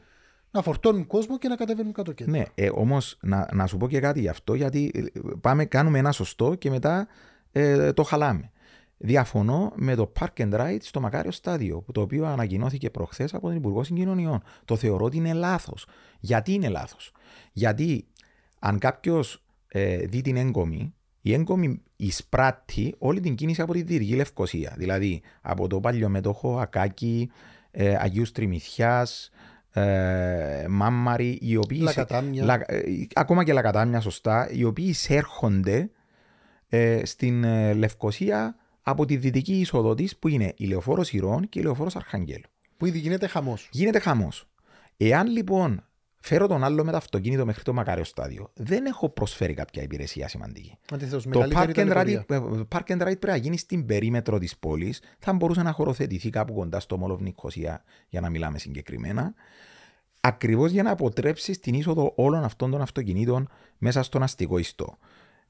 να φορτώνουν κόσμο και να κατεβαίνουν κάτω κέντρο. Ναι, ε, όμως να, να σου πω και κάτι γι' αυτό, γιατί ε, πάμε, κάνουμε ένα σωστό και μετά ε, το χαλάμε. Διαφωνώ με το Park and Ride στο Μακάριο Στάδιο, το οποίο ανακοινώθηκε προχθές από τον Υπουργό Συγκοινωνιών. Το θεωρώ ότι είναι λάθος. Γιατί είναι λάθος, Γιατί αν κάποιος ε, δει την έγκομη, η έγκομη εισπράττει όλη την κίνηση από τη Δυτική Λευκοσία. Δηλαδή από το Παλιομέτωχο, Ακάκι, ε, Αγίους Τριμηθιάς, ε, Μάμμαρη, οι οποίοι. Λακατάμια. Λα, ε, ακόμα και Λακατάμια, σωστά, οι οποίοι εισέρχονται ε, στην ε, Λευκοσία από τη δυτική είσοδο της, που είναι η Λεωφόρος Ηρών και η Λεωφόρος Αρχαγγέλου. Που ήδη γίνεται χαμός. Γίνεται χαμός. Εάν λοιπόν φέρω τον άλλο με το αυτοκίνητο μέχρι το μακάριο στάδιο, δεν έχω προσφέρει κάποια υπηρεσία σημαντική. Αντιθέτω, Το μεγαλύτερη park and, ταλαιπωρία. ride, ε, park and ride πρέπει να γίνει στην περίμετρο της πόλης. Θα μπορούσε να χωροθετηθεί κάπου κοντά στο Μόλο Νικοσία, για να μιλάμε συγκεκριμένα. Ακριβώς για να αποτρέψεις την είσοδο όλων αυτών των αυτοκινήτων μέσα στον αστικό ιστό.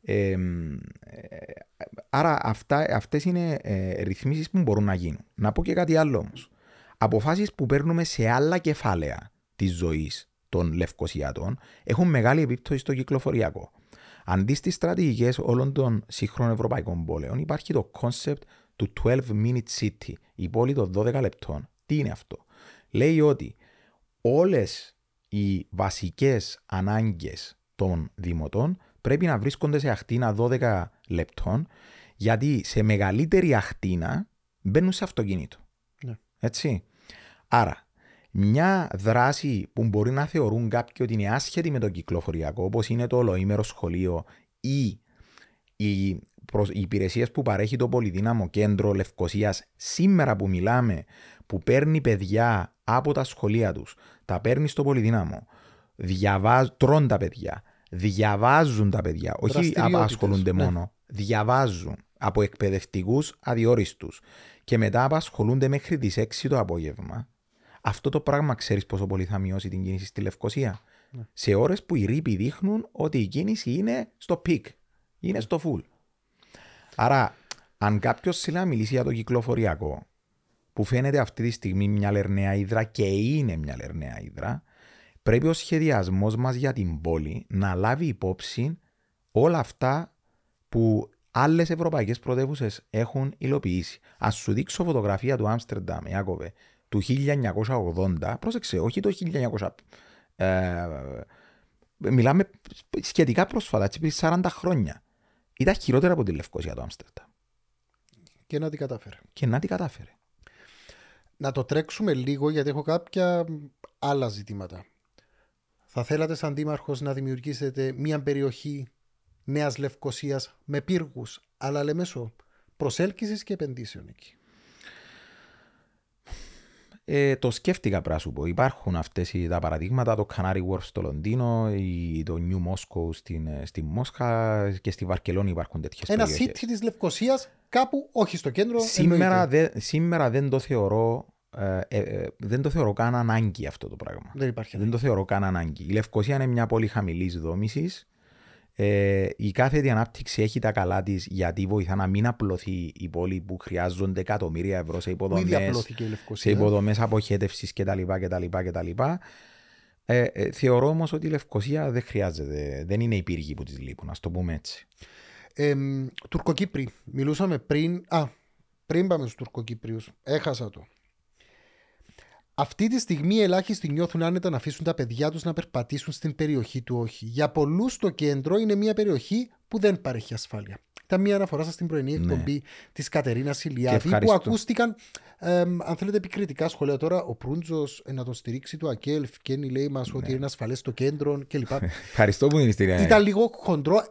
Ε, ε, άρα αυτά, αυτές είναι ε, ρυθμίσεις που μπορούν να γίνουν. Να πω και κάτι άλλο όμως. Αποφάσεις που παίρνουμε σε άλλα κεφάλαια της ζωής των Λευκοσιάτων έχουν μεγάλη επίπτωση στο κυκλοφοριακό. Αντί στις στρατηγικές όλων των σύγχρονων ευρωπαϊκών πόλεων υπάρχει το concept του 12 minute city, η πόλη των 12 λεπτών. Τι είναι αυτό; Λέει ότι όλες οι βασικές ανάγκες των δημοτών πρέπει να βρίσκονται σε ακτίνα 12 λεπτών γιατί σε μεγαλύτερη ακτίνα μπαίνουν σε αυτοκίνητο. Ναι. Έτσι. Άρα, μια δράση που μπορεί να θεωρούν κάποιοι ότι είναι άσχετη με το κυκλοφοριακό, όπως είναι το ολοήμερο σχολείο ή οι, προς, οι υπηρεσίες που παρέχει το Πολυδύναμο Κέντρο Λευκοσίας σήμερα που μιλάμε, που παίρνει παιδιά από τα σχολεία τους, τα παίρνει στο Πολυδύναμο, διαβάζ, τρώνε τα παιδιά, διαβάζουν τα παιδιά, όχι Δραστηριότητες, απασχολούνται ναι. μόνο, διαβάζουν από εκπαιδευτικούς αδιόριστους και μετά απασχολούνται μέχρι τις 6 το απόγευμα. Αυτό το πράγμα ξέρεις πόσο πολύ θα μειώσει την κίνηση στη Λευκοσία; Ναι. Σε ώρες που οι ρύποι δείχνουν ότι η κίνηση είναι στο peak, είναι στο full. Άρα, αν κάποιος θέλει να μιλήσει για το κυκλοφοριακό, που φαίνεται αυτή τη στιγμή μια λερναία ύδρα και είναι μια λερναία ύδρα, πρέπει ο σχεδιασμός μας για την πόλη να λάβει υπόψη όλα αυτά που άλλες ευρωπαϊκές πρωτεύουσες έχουν υλοποιήσει. Αν σου δείξω φωτογραφία του Άμστερνταμ, Ιάκωβε, του 1980, πρόσεξε, όχι το 1900, ε, μιλάμε σχετικά πρόσφατα, έτσι, πριν 40 χρόνια. Ήταν χειρότερα από τη Λευκοσία το Άμστερνταμ. Και να την κατάφερε. Και να την κατάφερε. Να το τρέξουμε λίγο γιατί έχω κάποια άλλα ζητήματα. Θα θέλατε σαν δήμαρχος να δημιουργήσετε μια περιοχή Νέας Λευκοσίας με πύργους, αλλά λέμε μέσω προσέλκυσης και επενδύσεων εκεί; Ε, το σκέφτηκα πρέπει να σου πω. Υπάρχουν αυτές οι- τα παραδείγματα, το Canary Wharf στο Λονδίνο, η- το New Moscow στην, ε, στη Μόσχα και στη Βαρκελόνη υπάρχουν τέτοιες Ένα περιοχές. city της Λευκοσίας κάπου, όχι στο κέντρο, Σήμερα, εννοείται. δε, σήμερα δεν το θεωρώ ε, ε, ε, δεν το θεωρώ καν ανάγκη αυτό το πράγμα. Δεν υπάρχει Δεν το θεωρώ καν ανάγκη. Η Λευκοσία είναι μια πόλη χαμηλής δόμησης. Ε, η κάθετη ανάπτυξη έχει τα καλά της γιατί βοηθά να μην απλωθεί η πόλη που χρειάζονται εκατομμύρια ευρώ σε Που ήδη υποδομέ απλώθηκε η σε Λευκοσία. υποδομές αποχέτευσης κτλ. κτλ, κτλ. Ε, ε, θεωρώ όμως ότι η Λευκοσία δεν χρειάζεται, δεν είναι οι πύργοι που της λείπουν, ας το πούμε έτσι. Ε, Τουρκοκύπροι. Μιλούσαμε πριν. Α, πριν πάμε στους Τουρκοκύπριους. Έχασα το. Αυτή τη στιγμή οι ελάχιστοι νιώθουν άνετα να αφήσουν τα παιδιά τους να περπατήσουν στην περιοχή του όχι. Για πολλούς το κέντρο είναι μια περιοχή που δεν παρέχει ασφάλεια. Ήταν μια αναφορά σας στην πρωινή Ναι. εκπομπή της Κατερίνας Ηλιάδη που ευχαριστώ. ακούστηκαν εμ, αν θέλετε επικριτικά σχόλια τώρα ο Προύντζος ε, να τον στηρίξει το ΑΚΕΛ Φκένει λέει μας Ναι. ότι είναι ασφαλές στο κέντρο κλπ. Ευχαριστώ που είναι στην Ήταν λίγο χοντρό.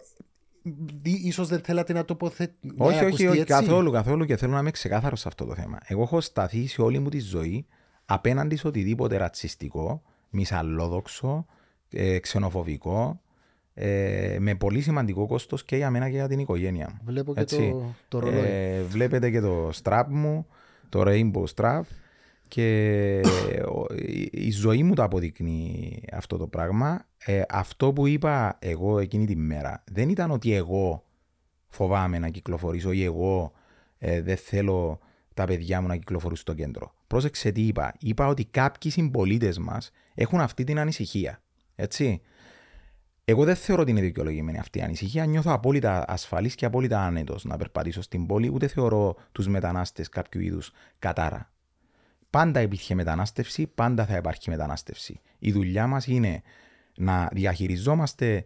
Δι- Ίσως δεν θέλατε να τοποθετήσετε. Όχι, όχι, όχι, καθόλου, καθόλου και θέλω να είμαι ξεκάθαρος σε αυτό το θέμα. Εγώ έχω σταθεί σε όλη μου τη ζωή απέναντι σε οτιδήποτε ρατσιστικό, μισαλλόδοξο, ε, ξενοφοβικό, ε, με πολύ σημαντικό κόστος και για μένα και για την οικογένεια μου. Βλέπω και Έτσι. το, το ρολόι. Ε, βλέπετε και το strap μου, το rainbow strap. Και η ζωή μου το αποδεικνύει αυτό το πράγμα. Ε, αυτό που είπα εγώ εκείνη τη μέρα δεν ήταν ότι εγώ φοβάμαι να κυκλοφορήσω ή εγώ ε, δεν θέλω τα παιδιά μου να κυκλοφορούν στο κέντρο. Πρόσεξε τι είπα. Είπα ότι κάποιοι συμπολίτες μας έχουν αυτή την ανησυχία. Έτσι. Εγώ δεν θεωρώ ότι είναι δικαιολογημένη αυτή η ανησυχία. Νιώθω απόλυτα ασφαλής και απόλυτα άνετος να περπατήσω στην πόλη, ούτε θεωρώ τους μετανάστες κάποιου είδους κατάρα. Πάντα υπήρχε μετανάστευση, πάντα θα υπάρχει μετανάστευση. Η δουλειά μας είναι να διαχειριζόμαστε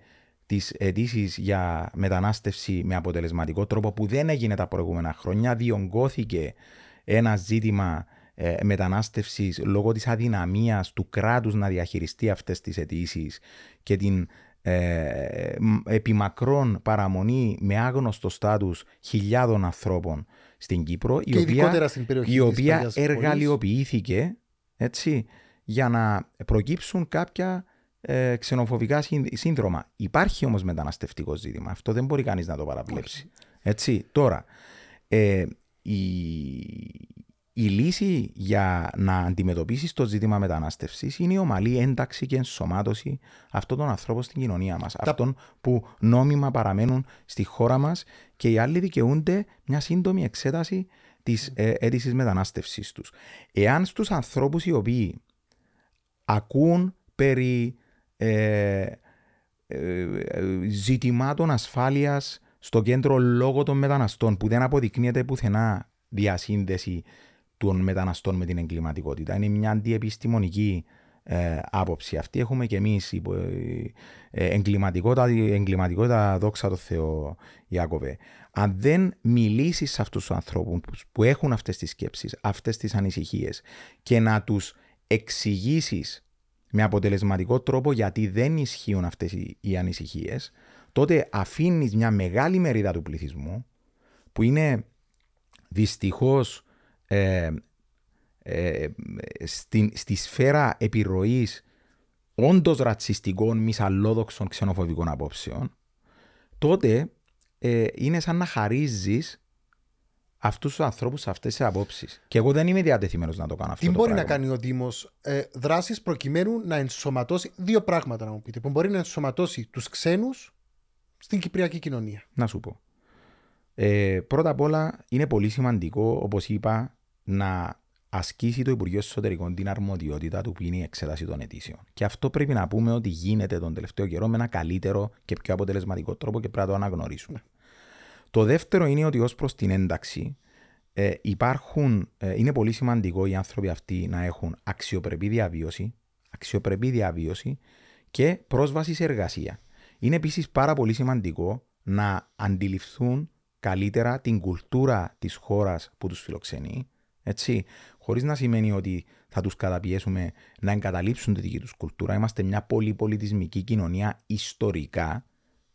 τις αιτήσεις για μετανάστευση με αποτελεσματικό τρόπο που δεν έγινε τα προηγούμενα χρόνια. Διονγκώθηκε ένα ζήτημα ε, μετανάστευσης λόγω της αδυναμίας του κράτους να διαχειριστεί αυτές τις αιτήσεις και την ε, επιμακρών παραμονή με άγνωστο στάτους χιλιάδων ανθρώπων στην Κύπρο η οποία, στην η οποία εργαλειοποιήθηκε έτσι, για να προκύψουν κάποια ε, ξενοφοβικά σύνδρομα. Υπάρχει όμως μεταναστευτικό ζήτημα. Αυτό δεν μπορεί κανείς να το παραβλέψει. Έτσι, τώρα, ε, η, η λύση για να αντιμετωπίσεις το ζήτημα μετανάστευσης είναι η ομαλή ένταξη και ενσωμάτωση αυτών των ανθρώπων στην κοινωνία μας. Αυτών που νόμιμα παραμένουν στη χώρα μας και οι άλλοι δικαιούνται μια σύντομη εξέταση της ε, αίτησης μετανάστευσή τους. Εάν στους ανθρώπους οι οποίοι ακούν περί ε, ε, ζητημάτων ασφάλειας στο κέντρο λόγω των μεταναστών που δεν αποδεικνύεται πουθενά διασύνδεση των μεταναστών με την εγκληματικότητα. Είναι μια αντιεπιστημονική ε, άποψη. Αυτή έχουμε και εμείς ε, εγκληματικότητα, εγκληματικότητα, δόξα τω Θεώ, Ιάκωβε. Αν δεν μιλήσεις σε αυτούς τους ανθρώπους που έχουν αυτές τις σκέψεις, αυτές τις ανησυχίες και να τους εξηγήσεις με αποτελεσματικό τρόπο γιατί δεν ισχύουν αυτές οι ανησυχίες, τότε αφήνεις μια μεγάλη μερίδα του πληθυσμού που είναι δυστυχώς ε, ε, στη σφαίρα επιρροής όντως ρατσιστικών, μισαλόδοξων, ξενοφοβικών απόψεων, τότε ε, είναι σαν να χαρίζεις αυτούς τους ανθρώπους σε αυτές τι απόψεις. Και εγώ δεν είμαι διατεθειμένος να το κάνω αυτό. Τι το μπορεί πράγμα. να κάνει ο Δήμος, ε, δράσεις προκειμένου να ενσωματώσει. Δύο πράγματα να μου πείτε. Που μπορεί να ενσωματώσει τους ξένους στην κυπριακή κοινωνία. Να σου πω. Ε, πρώτα απ' όλα είναι πολύ σημαντικό, όπως είπα, να ασκήσει το Υπουργείο Εσωτερικών την αρμοδιότητα του που είναι η εξέταση των αιτήσεων. Και αυτό πρέπει να πούμε ότι γίνεται τον τελευταίο καιρό με ένα καλύτερο και πιο αποτελεσματικό τρόπο και πρέπει να το αναγνωρίσουμε. Το δεύτερο είναι ότι ως προς την ένταξη ε, υπάρχουν, ε, είναι πολύ σημαντικό οι άνθρωποι αυτοί να έχουν αξιοπρεπή διαβίωση, αξιοπρεπή διαβίωση και πρόσβαση σε εργασία. Είναι επίσης πάρα πολύ σημαντικό να αντιληφθούν καλύτερα την κουλτούρα της χώρας που τους φιλοξενεί, έτσι, χωρίς να σημαίνει ότι θα τους καταπιέσουμε να εγκαταλείψουν τη δική τους κουλτούρα. Είμαστε μια πολυπολιτισμική κοινωνία ιστορικά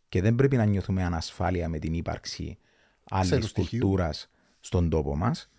και δεν πρέπει να νιώθουμε ανασφάλεια με την ύπαρξη άλλης κουλτούρας στον τόπο μας.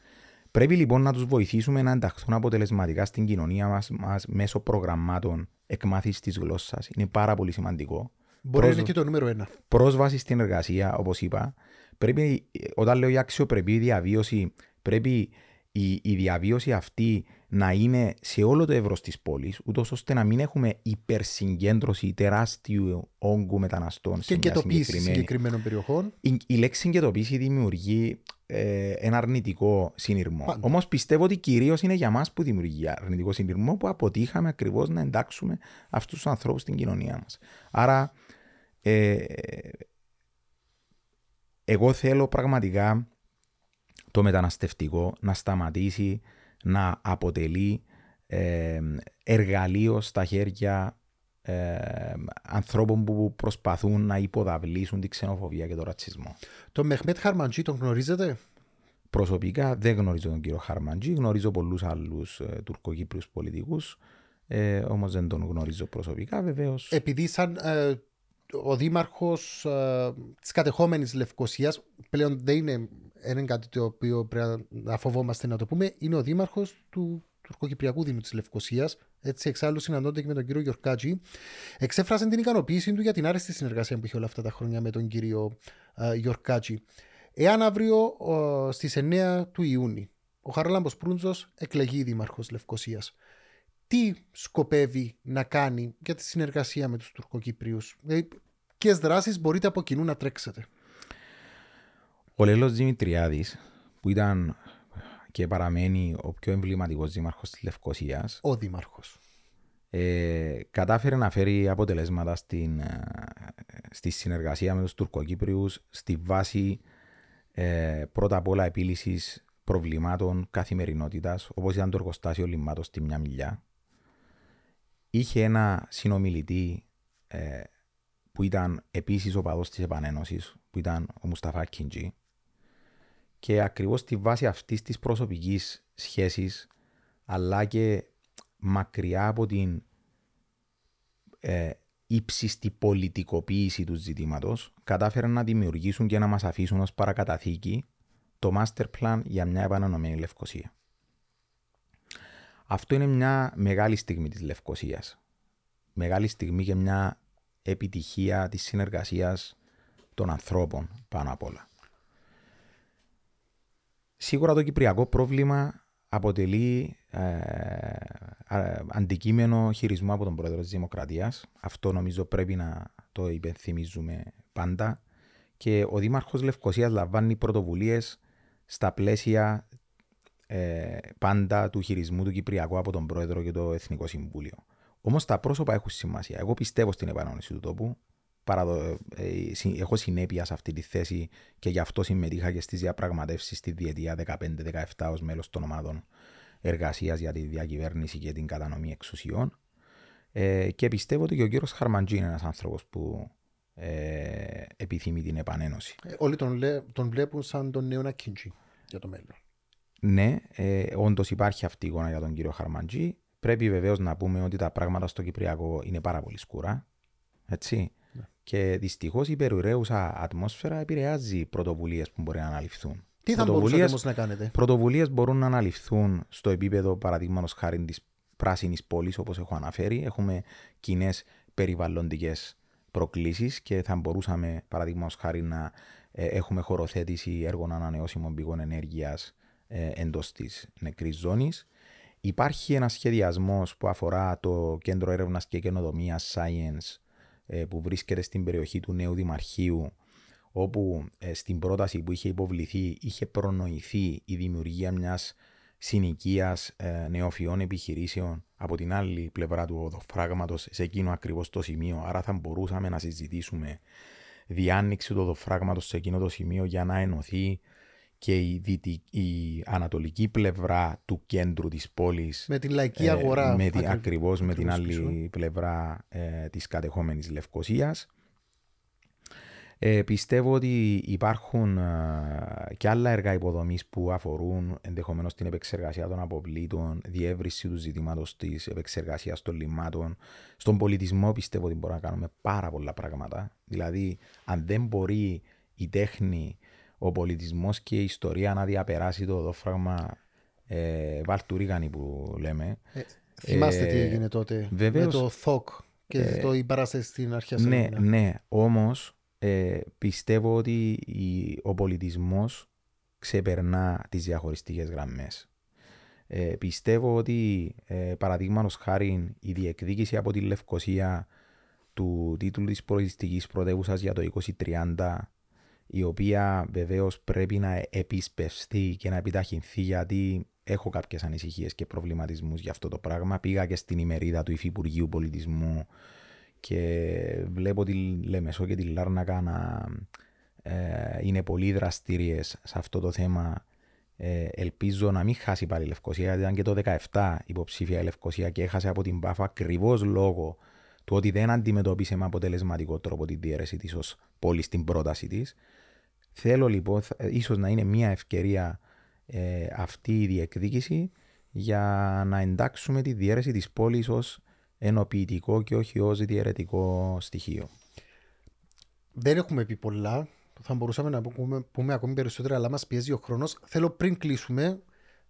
Πρέπει λοιπόν να τους βοηθήσουμε να ενταχθούν αποτελεσματικά στην κοινωνία μας μας μέσω προγραμμάτων εκμάθησης της γλώσσας. Είναι πάρα πολύ σημαντικό. Μπορεί να είναι και το νούμερο ένα. Πρόσβαση στην εργασία, όπως είπα. Πρέπει, όταν λέω για αξιοπρεπή διαβίωση, πρέπει η, η διαβίωση αυτή να είναι σε όλο το ευρώ της πόλης, ούτως ώστε να μην έχουμε υπερσυγκέντρωση τεράστιου όγκου μεταναστών. Και εγκαιτοποίηση συγκεκριμένων περιοχών. Η, η λέξη εγκαιτοποίηση δημιουργεί ε, ένα αρνητικό συνειρμό. Όμως πιστεύω ότι κυρίως είναι για μας που δημιουργεί αρνητικό συνειρμό που αποτύχαμε ακριβώς να εντάξουμε αυτούς τους ανθρώπους στην κοινωνία μας. Άρα, ε, εγώ θέλω πραγματικά το μεταναστευτικό να σταματήσει να αποτελεί ε, εργαλείο στα χέρια ε, ανθρώπων που προσπαθούν να υποδαβλήσουν την ξενοφοβία και τον ρατσισμό. Τον Μεχμέτ Χαρμαντζή τον γνωρίζετε; Προσωπικά δεν γνωρίζω τον κύριο Χαρμαντζή, γνωρίζω πολλούς άλλους ε, τουρκοκύπριους πολιτικούς, ε, όμως δεν τον γνωρίζω προσωπικά βεβαίως. Επειδή σαν ε, ο δήμαρχος ε, της κατεχόμενης Λευκοσίας πλέον δεν είναι είναι κάτι το οποίο πρέπει να φοβόμαστε να το πούμε, είναι ο δήμαρχος του Τουρκοκυπριακού Δήμου της Λευκοσίας. Έτσι, εξάλλου, συναντώνται και με τον κύριο Γιορκάτζη. Εξέφρασε την ικανοποίηση του για την άρεστη συνεργασία που είχε όλα αυτά τα χρόνια με τον κύριο uh, Γιορκάτζη. Εάν αύριο uh, στις 9 του Ιούνιου ο Χαράλαμπος Προύντζος εκλεγεί δήμαρχος Λευκοσίας. Τι σκοπεύει να κάνει για τη συνεργασία με τους Τουρκοκυπρίους; Δηλαδή, ποιες δράσεις μπορείτε από κοινού να τρέξετε; Ο Λέλος Δημητριάδης, που ήταν και παραμένει ο πιο εμβληματικός δήμαρχος της Λευκοσίας, Ο δήμαρχος. ε, κατάφερε να φέρει αποτελέσματα στην, ε, στη συνεργασία με τους Τουρκοκύπριους στη βάση ε, πρώτα απ' όλα επίλυσης προβλημάτων καθημερινότητας όπως ήταν το εργοστάσιο λιμάτων στη μια μιλιά. Είχε ένα συνομιλητή ε, που ήταν επίσης ο παδός της επανένωσης που ήταν ο Μουσταφά Κιντζή και ακριβώς στη βάση αυτής της προσωπικής σχέσης αλλά και μακριά από την ε, ύψιστη πολιτικοποίηση του ζητήματος κατάφεραν να δημιουργήσουν και να μας αφήσουν ως παρακαταθήκη το master plan για μια επανανωμένη Λευκοσία. Αυτό είναι μια μεγάλη στιγμή της Λευκοσίας. Μεγάλη στιγμή και μια επιτυχία της συνεργασίας των ανθρώπων πάνω απ' όλα. Σίγουρα το κυπριακό πρόβλημα αποτελεί ε, ε, αντικείμενο χειρισμού από τον Πρόεδρο της Δημοκρατίας. Αυτό νομίζω πρέπει να το υπενθυμίζουμε πάντα. Και ο Δήμαρχος Λευκοσίας λαμβάνει πρωτοβουλίες στα πλαίσια ε, πάντα του χειρισμού του Κυπριακού από τον Πρόεδρο και το Εθνικό Συμβούλιο. Όμως τα πρόσωπα έχουν σημασία. Εγώ πιστεύω στην επανόνιση του τόπου. Παραδο... Ε, έχω συνέπεια σε αυτή τη θέση και γι' αυτό συμμετείχα και στις διαπραγματεύσεις στη διετία 15-17 ως μέλος των ομάδων εργασίας για τη διακυβέρνηση και την κατανομή εξουσιών. Ε, και πιστεύω ότι και ο κύριος Χαρμαντζή είναι ένας άνθρωπος που ε, επιθυμεί την επανένωση. Ε, όλοι τον, λέ, τον βλέπουν σαν τον νέο Ακίντζη για το μέλλον. Ναι, ε, όντως υπάρχει αυτή η εικόνα για τον κύριο Χαρμαντζή. Πρέπει βεβαίως να πούμε ότι τα πράγματα στο Κυπριακό είναι πάρα πολύ σκούρα. Έτσι. Ναι. Και δυστυχώς η περιουραίουσα ατμόσφαιρα επηρεάζει πρωτοβουλίες που μπορεί να αναλυφθούν. Τι θα μπορούσατε όμως να κάνετε; Πρωτοβουλίες μπορούν να αναλυφθούν στο επίπεδο παραδείγματος χάρη της πράσινης πόλης, όπως έχω αναφέρει. Έχουμε κοινές περιβαλλοντικές προκλήσεις και θα μπορούσαμε παραδείγματος χάρη να ε, έχουμε χωροθέτηση έργων ανανεώσιμων πηγών ενέργειας ε, εντός της νεκρής ζώνης. Υπάρχει ένας σχεδιασμός που αφορά το κέντρο έρευνας και καινοτομίας Science ε, που βρίσκεται στην περιοχή του νέου Δημαρχείου όπου ε, στην πρόταση που είχε υποβληθεί είχε προνοηθεί η δημιουργία μιας συνοικίας ε, νεοφιών επιχειρήσεων από την άλλη πλευρά του οδοφράγματος σε εκείνο ακριβώς το σημείο. Άρα θα μπορούσαμε να συζητήσουμε διάνοιξη του οδοφράγματος σε εκείνο το σημείο για να ενωθεί και η, δυτική, η ανατολική πλευρά του κέντρου της πόλης με την λαϊκή αγορά ε, με την, ακριβώς, με την άλλη πλευρά ε, της κατεχόμενης Λευκοσίας ε, πιστεύω ότι υπάρχουν ε, και άλλα έργα υποδομής που αφορούν ενδεχομένως την επεξεργασία των αποβλήτων, διεύρυνση του ζητήματος της επεξεργασίας των λιμάτων. Στον πολιτισμό πιστεύω ότι μπορούμε να κάνουμε πάρα πολλά πράγματα. Δηλαδή, αν δεν μπορεί η τέχνη, ο πολιτισμός και η ιστορία να διαπεράσει το οδόφραγμα ε, Βαλτουρίγανη που λέμε. Ε, θυμάστε τι έγινε τότε βεβαίως, με το ΘΟΚ και ε, το η παράσταση στην αρχαία Ναι, ναι, όμως ε, πιστεύω ότι η, ο πολιτισμός ξεπερνά τις διαχωριστικές γραμμές. Ε, πιστεύω ότι ε, παραδείγματος χάρη η διεκδίκηση από τη Λευκοσία του τίτλου της πολιτιστικής πρωτεύουσας για το 2030 η οποία βεβαίως πρέπει να επισπευστεί και να επιταχυνθεί γιατί έχω κάποιες ανησυχίες και προβληματισμούς για αυτό το πράγμα. Πήγα και στην ημερίδα του Υφυπουργείου Πολιτισμού και βλέπω τη Λεμεσό και τη Λάρνακα να ε, είναι πολύ δραστήριες σε αυτό το θέμα. Ε, ελπίζω να μην χάσει πάλι η Λευκοσία, ήταν και το 17 υποψήφια η Λευκοσία και έχασε από την Πάφο ακριβώς λόγω του ότι δεν αντιμετώπισε με αποτελεσματικό τρόπο τη διαίρεση της ως πόλη στην πρόταση της. Θέλω λοιπόν, ίσως να είναι μια ευκαιρία ε, αυτή η διεκδίκηση για να εντάξουμε τη διαίρεση της πόλης ως ενοποιητικό και όχι ως διαιρετικό στοιχείο. Δεν έχουμε πει πολλά. Θα μπορούσαμε να πούμε, πούμε ακόμη περισσότερα, αλλά μας πιέζει ο χρόνος. Θέλω πριν κλείσουμε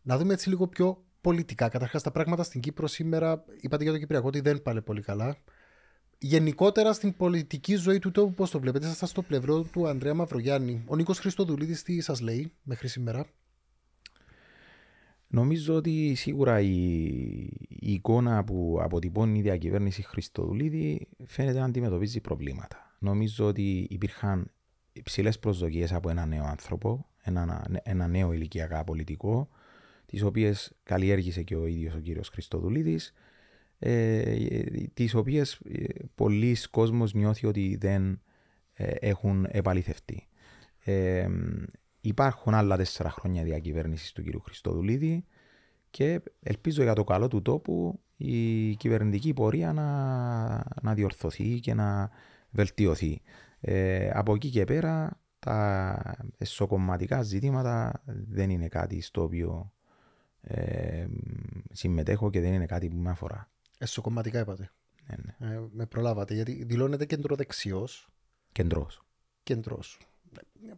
να δούμε έτσι λίγο πιο πολιτικά. Καταρχάς, τα πράγματα στην Κύπρο σήμερα, είπατε για το Κυπριακό ότι δεν πάνε πολύ καλά. Γενικότερα στην πολιτική ζωή του τόπου, πώς το βλέπετε, ήσασταν στο πλευρό του Ανδρέα Μαυρογιάννη. Ο Νίκος Χριστοδουλίδης τι σας λέει μέχρι σήμερα; Νομίζω ότι σίγουρα η, η εικόνα που αποτυπώνει η διακυβέρνηση Χριστοδουλίδη φαίνεται να αντιμετωπίζει προβλήματα. Νομίζω ότι υπήρχαν υψηλές προσδοκίες από ένα νέο άνθρωπο, ένα, ένα νέο ηλικιακά πολιτικό, τις οποίες καλλιέργησε και ο ίδιος ο κύριος Χριστοδουλίδης, ε, τις οποίες ε, πολλοί κόσμος νιώθει ότι δεν ε, έχουν επαληθευτεί. Ε, υπάρχουν άλλα τέσσερα χρόνια διακυβέρνησης του κ. Χριστοδουλίδη και ελπίζω για το καλό του τόπου η κυβερνητική πορεία να, να διορθωθεί και να βελτιωθεί. Ε, από εκεί και πέρα τα εσωκομματικά ζητήματα δεν είναι κάτι στο οποίο ε, συμμετέχω και δεν είναι κάτι που με αφορά. Εσωκομματικά είπατε. Ναι, ναι. Ε, με προλάβατε γιατί δηλώνετε κεντροδεξιός. Κεντρός. Κεντρός.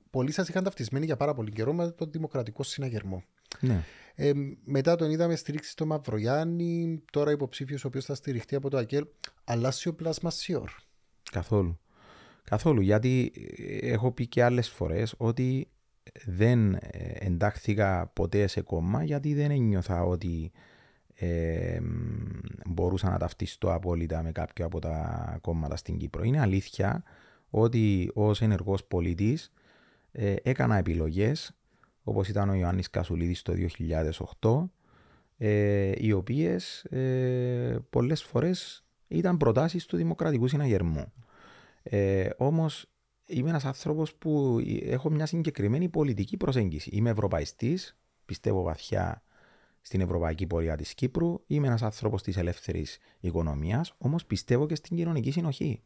Πολλοί σας είχαν ταυτισμένοι για πάρα πολύ καιρό με τον Δημοκρατικό Συναγερμό. Ναι. Ε, μετά τον είδαμε στηρίξει το Μαυρογιάννη, τώρα υποψήφιος ο οποίος θα στηριχτεί από το ΑΚΕΛ. Αλλάσει ο πλάσμα Σιόρ. Καθόλου. Καθόλου. Γιατί έχω πει και άλλες φορές ότι δεν εντάχθηκα ποτέ σε κόμμα γιατί δεν ένιωθα ότι ε, μπορούσα να ταυτιστώ απόλυτα με κάποιο από τα κόμματα στην Κύπρο. Είναι αλήθεια ότι ως ενεργός πολίτης ε, έκανα επιλογές όπως ήταν ο Ιωάννης Κασουλίδης το 2008 ε, οι οποίες ε, πολλές φορές ήταν προτάσεις του Δημοκρατικού Συναγερμού. Ε, όμως είμαι ένας άνθρωπος που έχω μια συγκεκριμένη πολιτική προσέγγιση. Είμαι ευρωπαϊστής, πιστεύω βαθιά στην ευρωπαϊκή πορεία της Κύπρου, είμαι ένας άνθρωπος της ελεύθερης οικονομίας, όμως πιστεύω και στην κοινωνική συνοχή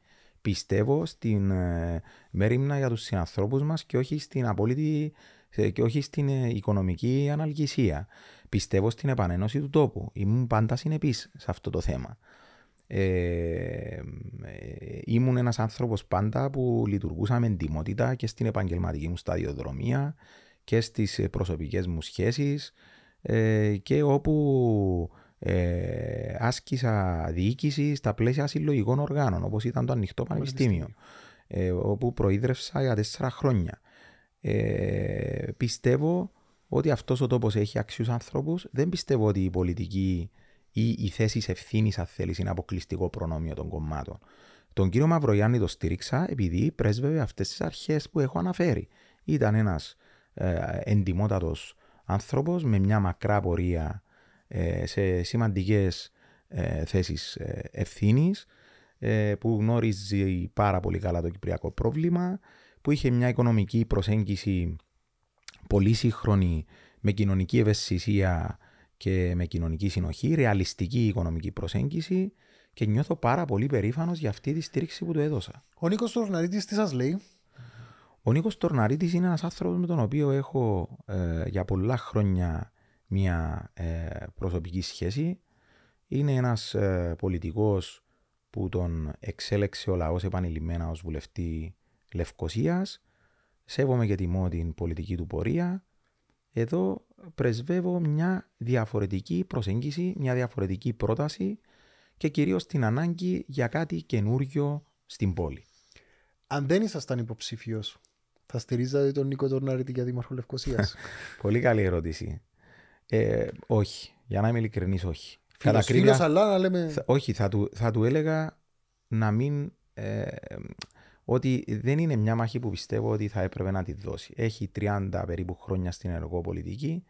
πιστεύω στην ε, μέρημνα για τους συνανθρώπους μας και όχι στην απόλυτη ε, και όχι στην ε, οικονομική αναλγησία. Πιστεύω στην επανένωση του τόπου. Ήμουν πάντα συνεπής σε αυτό το θέμα. Ε, ήμουν ένας άνθρωπος πάντα που λειτουργούσα με εντυμότητα και στην επαγγελματική μου σταδιοδρομία και στις προσωπικές μου σχέσεις και όπου ε, άσκησα διοίκηση στα πλαίσια συλλογικών οργάνων, όπως ήταν το Ανοιχτό Πανεπιστήμιο, ε, όπου προείδρευσα για τέσσερα χρόνια. Ε, πιστεύω ότι αυτός ο τόπος έχει αξιού ανθρώπους. Δεν πιστεύω ότι η πολιτική ή οι θέσεις ευθύνης, αν θέλεις, είναι αποκλειστικό προνόμιο των κομμάτων. Τον κύριο Μαυρογιάννη το στήριξα επειδή πρέσβευε αυτές τις αρχές που έχω αναφέρει. Ήταν ένας ε, εντιμότατο άνθρωπος με μια μακρά πορεία ε, σε σημαντικές ε, θέσεις ε, ευθύνης που γνώριζε πάρα πολύ καλά το κυπριακό πρόβλημα, που είχε μια οικονομική προσέγγιση πολύ σύγχρονη με κοινωνική ευαισθησία και με κοινωνική συνοχή, ρεαλιστική οικονομική προσέγγιση και νιώθω πάρα πολύ περήφανος για αυτή τη στήριξη που του έδωσα. Ο Νίκος Τορναρίτη τι σας λέει. Ο Νίκος Τορναρίτης είναι ένας άνθρωπος με τον οποίο έχω για πολλά χρόνια μια ε, προσωπική σχέση. Είναι ένας ε, πολιτικός που τον εξέλεξε ο λαός επανειλημμένα ως βουλευτή Λευκοσίας. Σέβομαι και τιμώ την πολιτική του πορεία. Εδώ πρεσβεύω μια διαφορετική προσέγγιση, μια διαφορετική πρόταση και κυρίως την ανάγκη για κάτι καινούριο στην πόλη. Αν δεν ήσασταν υποψήφιος, θα στηρίζατε τον Νίκο Τορναρίτη για Δήμαρχο Λευκοσίας. Πολύ καλή ερώτηση. Ε, όχι. Για να είμαι ειλικρινής, όχι. Φίλος, φίλος, αλλά να λέμε... Θα, όχι, θα του, θα του έλεγα να μην... Ε, ότι δεν είναι μια μάχη που πιστεύω ότι θα έπρεπε να τη δώσει. Έχει 30 περίπου χρόνια στην ενεργό πολιτική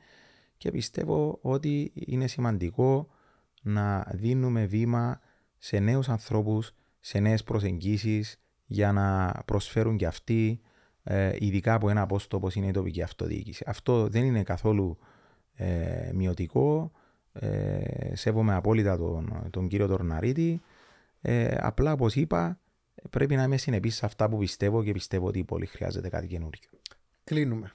και πιστεύω ότι είναι σημαντικό να δίνουμε βήμα σε νέους ανθρώπους, σε νέες προσεγγίσεις για να προσφέρουν και αυτοί ε, ειδικά από ένα απόστο όπως είναι η τοπική αυτοδιοίκηση. Αυτό δεν είναι καθόλου ε, μειωτικό. Ε, σέβομαι απόλυτα τον, τον κύριο Τορναρίτη. Ε, απλά, όπως είπα, πρέπει να είμαι συνεπής σε αυτά που πιστεύω και πιστεύω ότι πολύ χρειάζεται κάτι καινούριο. Κλείνουμε.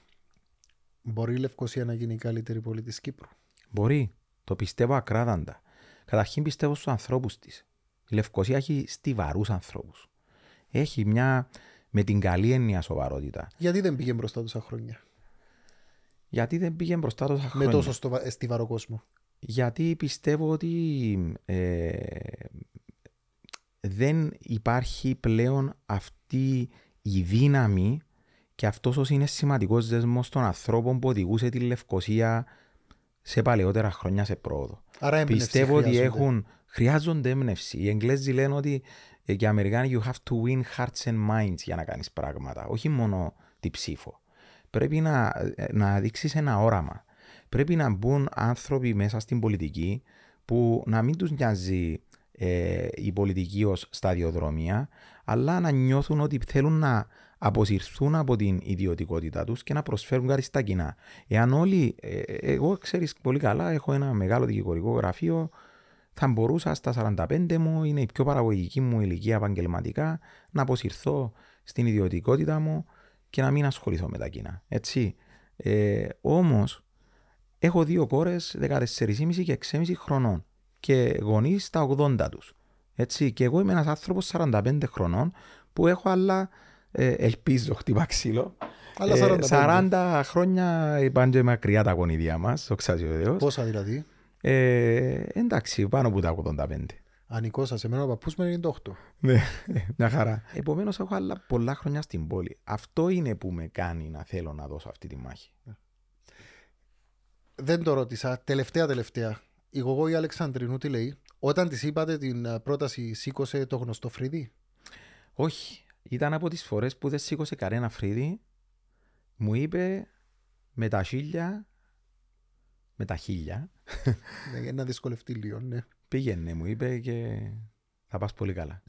Μπορεί η Λευκοσία να γίνει η καλύτερη πόλη της Κύπρου; Μπορεί. Το πιστεύω ακράδαντα. Καταρχήν πιστεύω στους ανθρώπους της. Η Λευκοσία έχει στιβαρούς ανθρώπους. Έχει μια με την καλή έννοια σοβαρότητα. Γιατί δεν πήγε μπροστά τόσα χρόνια; Γιατί δεν πήγε μπροστά τόσα χρόνια. Με τόσο στο, στιβαρό κόσμο. Γιατί πιστεύω ότι ε, δεν υπάρχει πλέον αυτή η δύναμη και αυτός ο είναι σημαντικός δεσμός των ανθρώπων που οδηγούσε τη Λευκοσία σε παλαιότερα χρόνια σε πρόοδο. Άρα έμπνευση Πιστεύω ότι χρειάζονται. έχουν, χρειάζονται έμπνευση. Οι Εγγλέζοι λένε ότι ε, και οι Αμερικάνοι you have to win hearts and minds για να κάνεις πράγματα. Όχι μόνο τη ψήφο. Πρέπει να, ε, να δείξεις ένα όραμα. Πρέπει να μπουν άνθρωποι μέσα στην πολιτική που να μην τους νοιάζει ε, η πολιτική ως σταδιοδρομία, αλλά να νιώθουν ότι θέλουν να αποσυρθούν από την ιδιωτικότητα τους και να προσφέρουν κάτι στα κοινά. Εάν όλοι, ε, ε, εγώ ξέρεις πολύ καλά, έχω ένα μεγάλο δικηγορικό γραφείο, θα μπορούσα στα 45 μου, είναι η πιο παραγωγική μου ηλικία επαγγελματικά, να αποσυρθώ στην ιδιωτικότητα μου και να μην ασχοληθώ με τα κοινά. Έτσι. Ε, Όμως, έχω δύο κόρες 14,5 και 6,5 χρονών και γονείς στα 80 τους. Έτσι. Και εγώ είμαι ένας άνθρωπος 45 χρονών που έχω άλλα. Ε, ελπίζω, χτύπα ξύλο. Άλλα Ε, 45. 40 χρόνια είπαν και μακριά τα γονίδια μας, ο Ξασιοδέος. Πόσα δηλαδή; Ε, εντάξει, πάνω από τα 85. Ανικό σας, εμένα ο παππούς μου είναι 98. Ναι, μια χαρά. Επομένως, έχω άλλα πολλά χρόνια στην πόλη. Αυτό είναι που με κάνει να θέλω να δώσω αυτή τη μάχη. Δεν το ρώτησα. Τελευταία, τελευταία. Η γογό η Αλεξανδρινού τι λέει; Όταν της είπατε την α, πρόταση, σήκωσε το γνωστό φρύδι; Όχι, ήταν από τις φορές που δεν σήκωσε κανένα φρύδι. Μου είπε με τα χίλια, με τα χίλια, Ναι, για να δυσκολευτεί λίγο, ναι. πήγαινε μου είπε και θα πας πολύ καλά.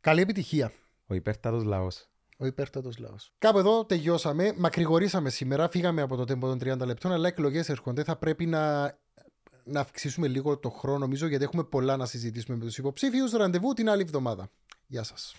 Καλή επιτυχία. Ο υπέρτατος λαός. Ο υπέρτατος λαός. Κάπου εδώ τελειώσαμε. Μακρηγορήσαμε σήμερα. Φύγαμε από το τέμπο των 30 λεπτών, αλλά εκλογές έρχονται. Θα πρέπει να, να αυξήσουμε λίγο το χρόνο, νομίζω, γιατί έχουμε πολλά να συζητήσουμε με τους υποψήφιους. Ραντεβού την άλλη εβδομάδα. Γεια σας.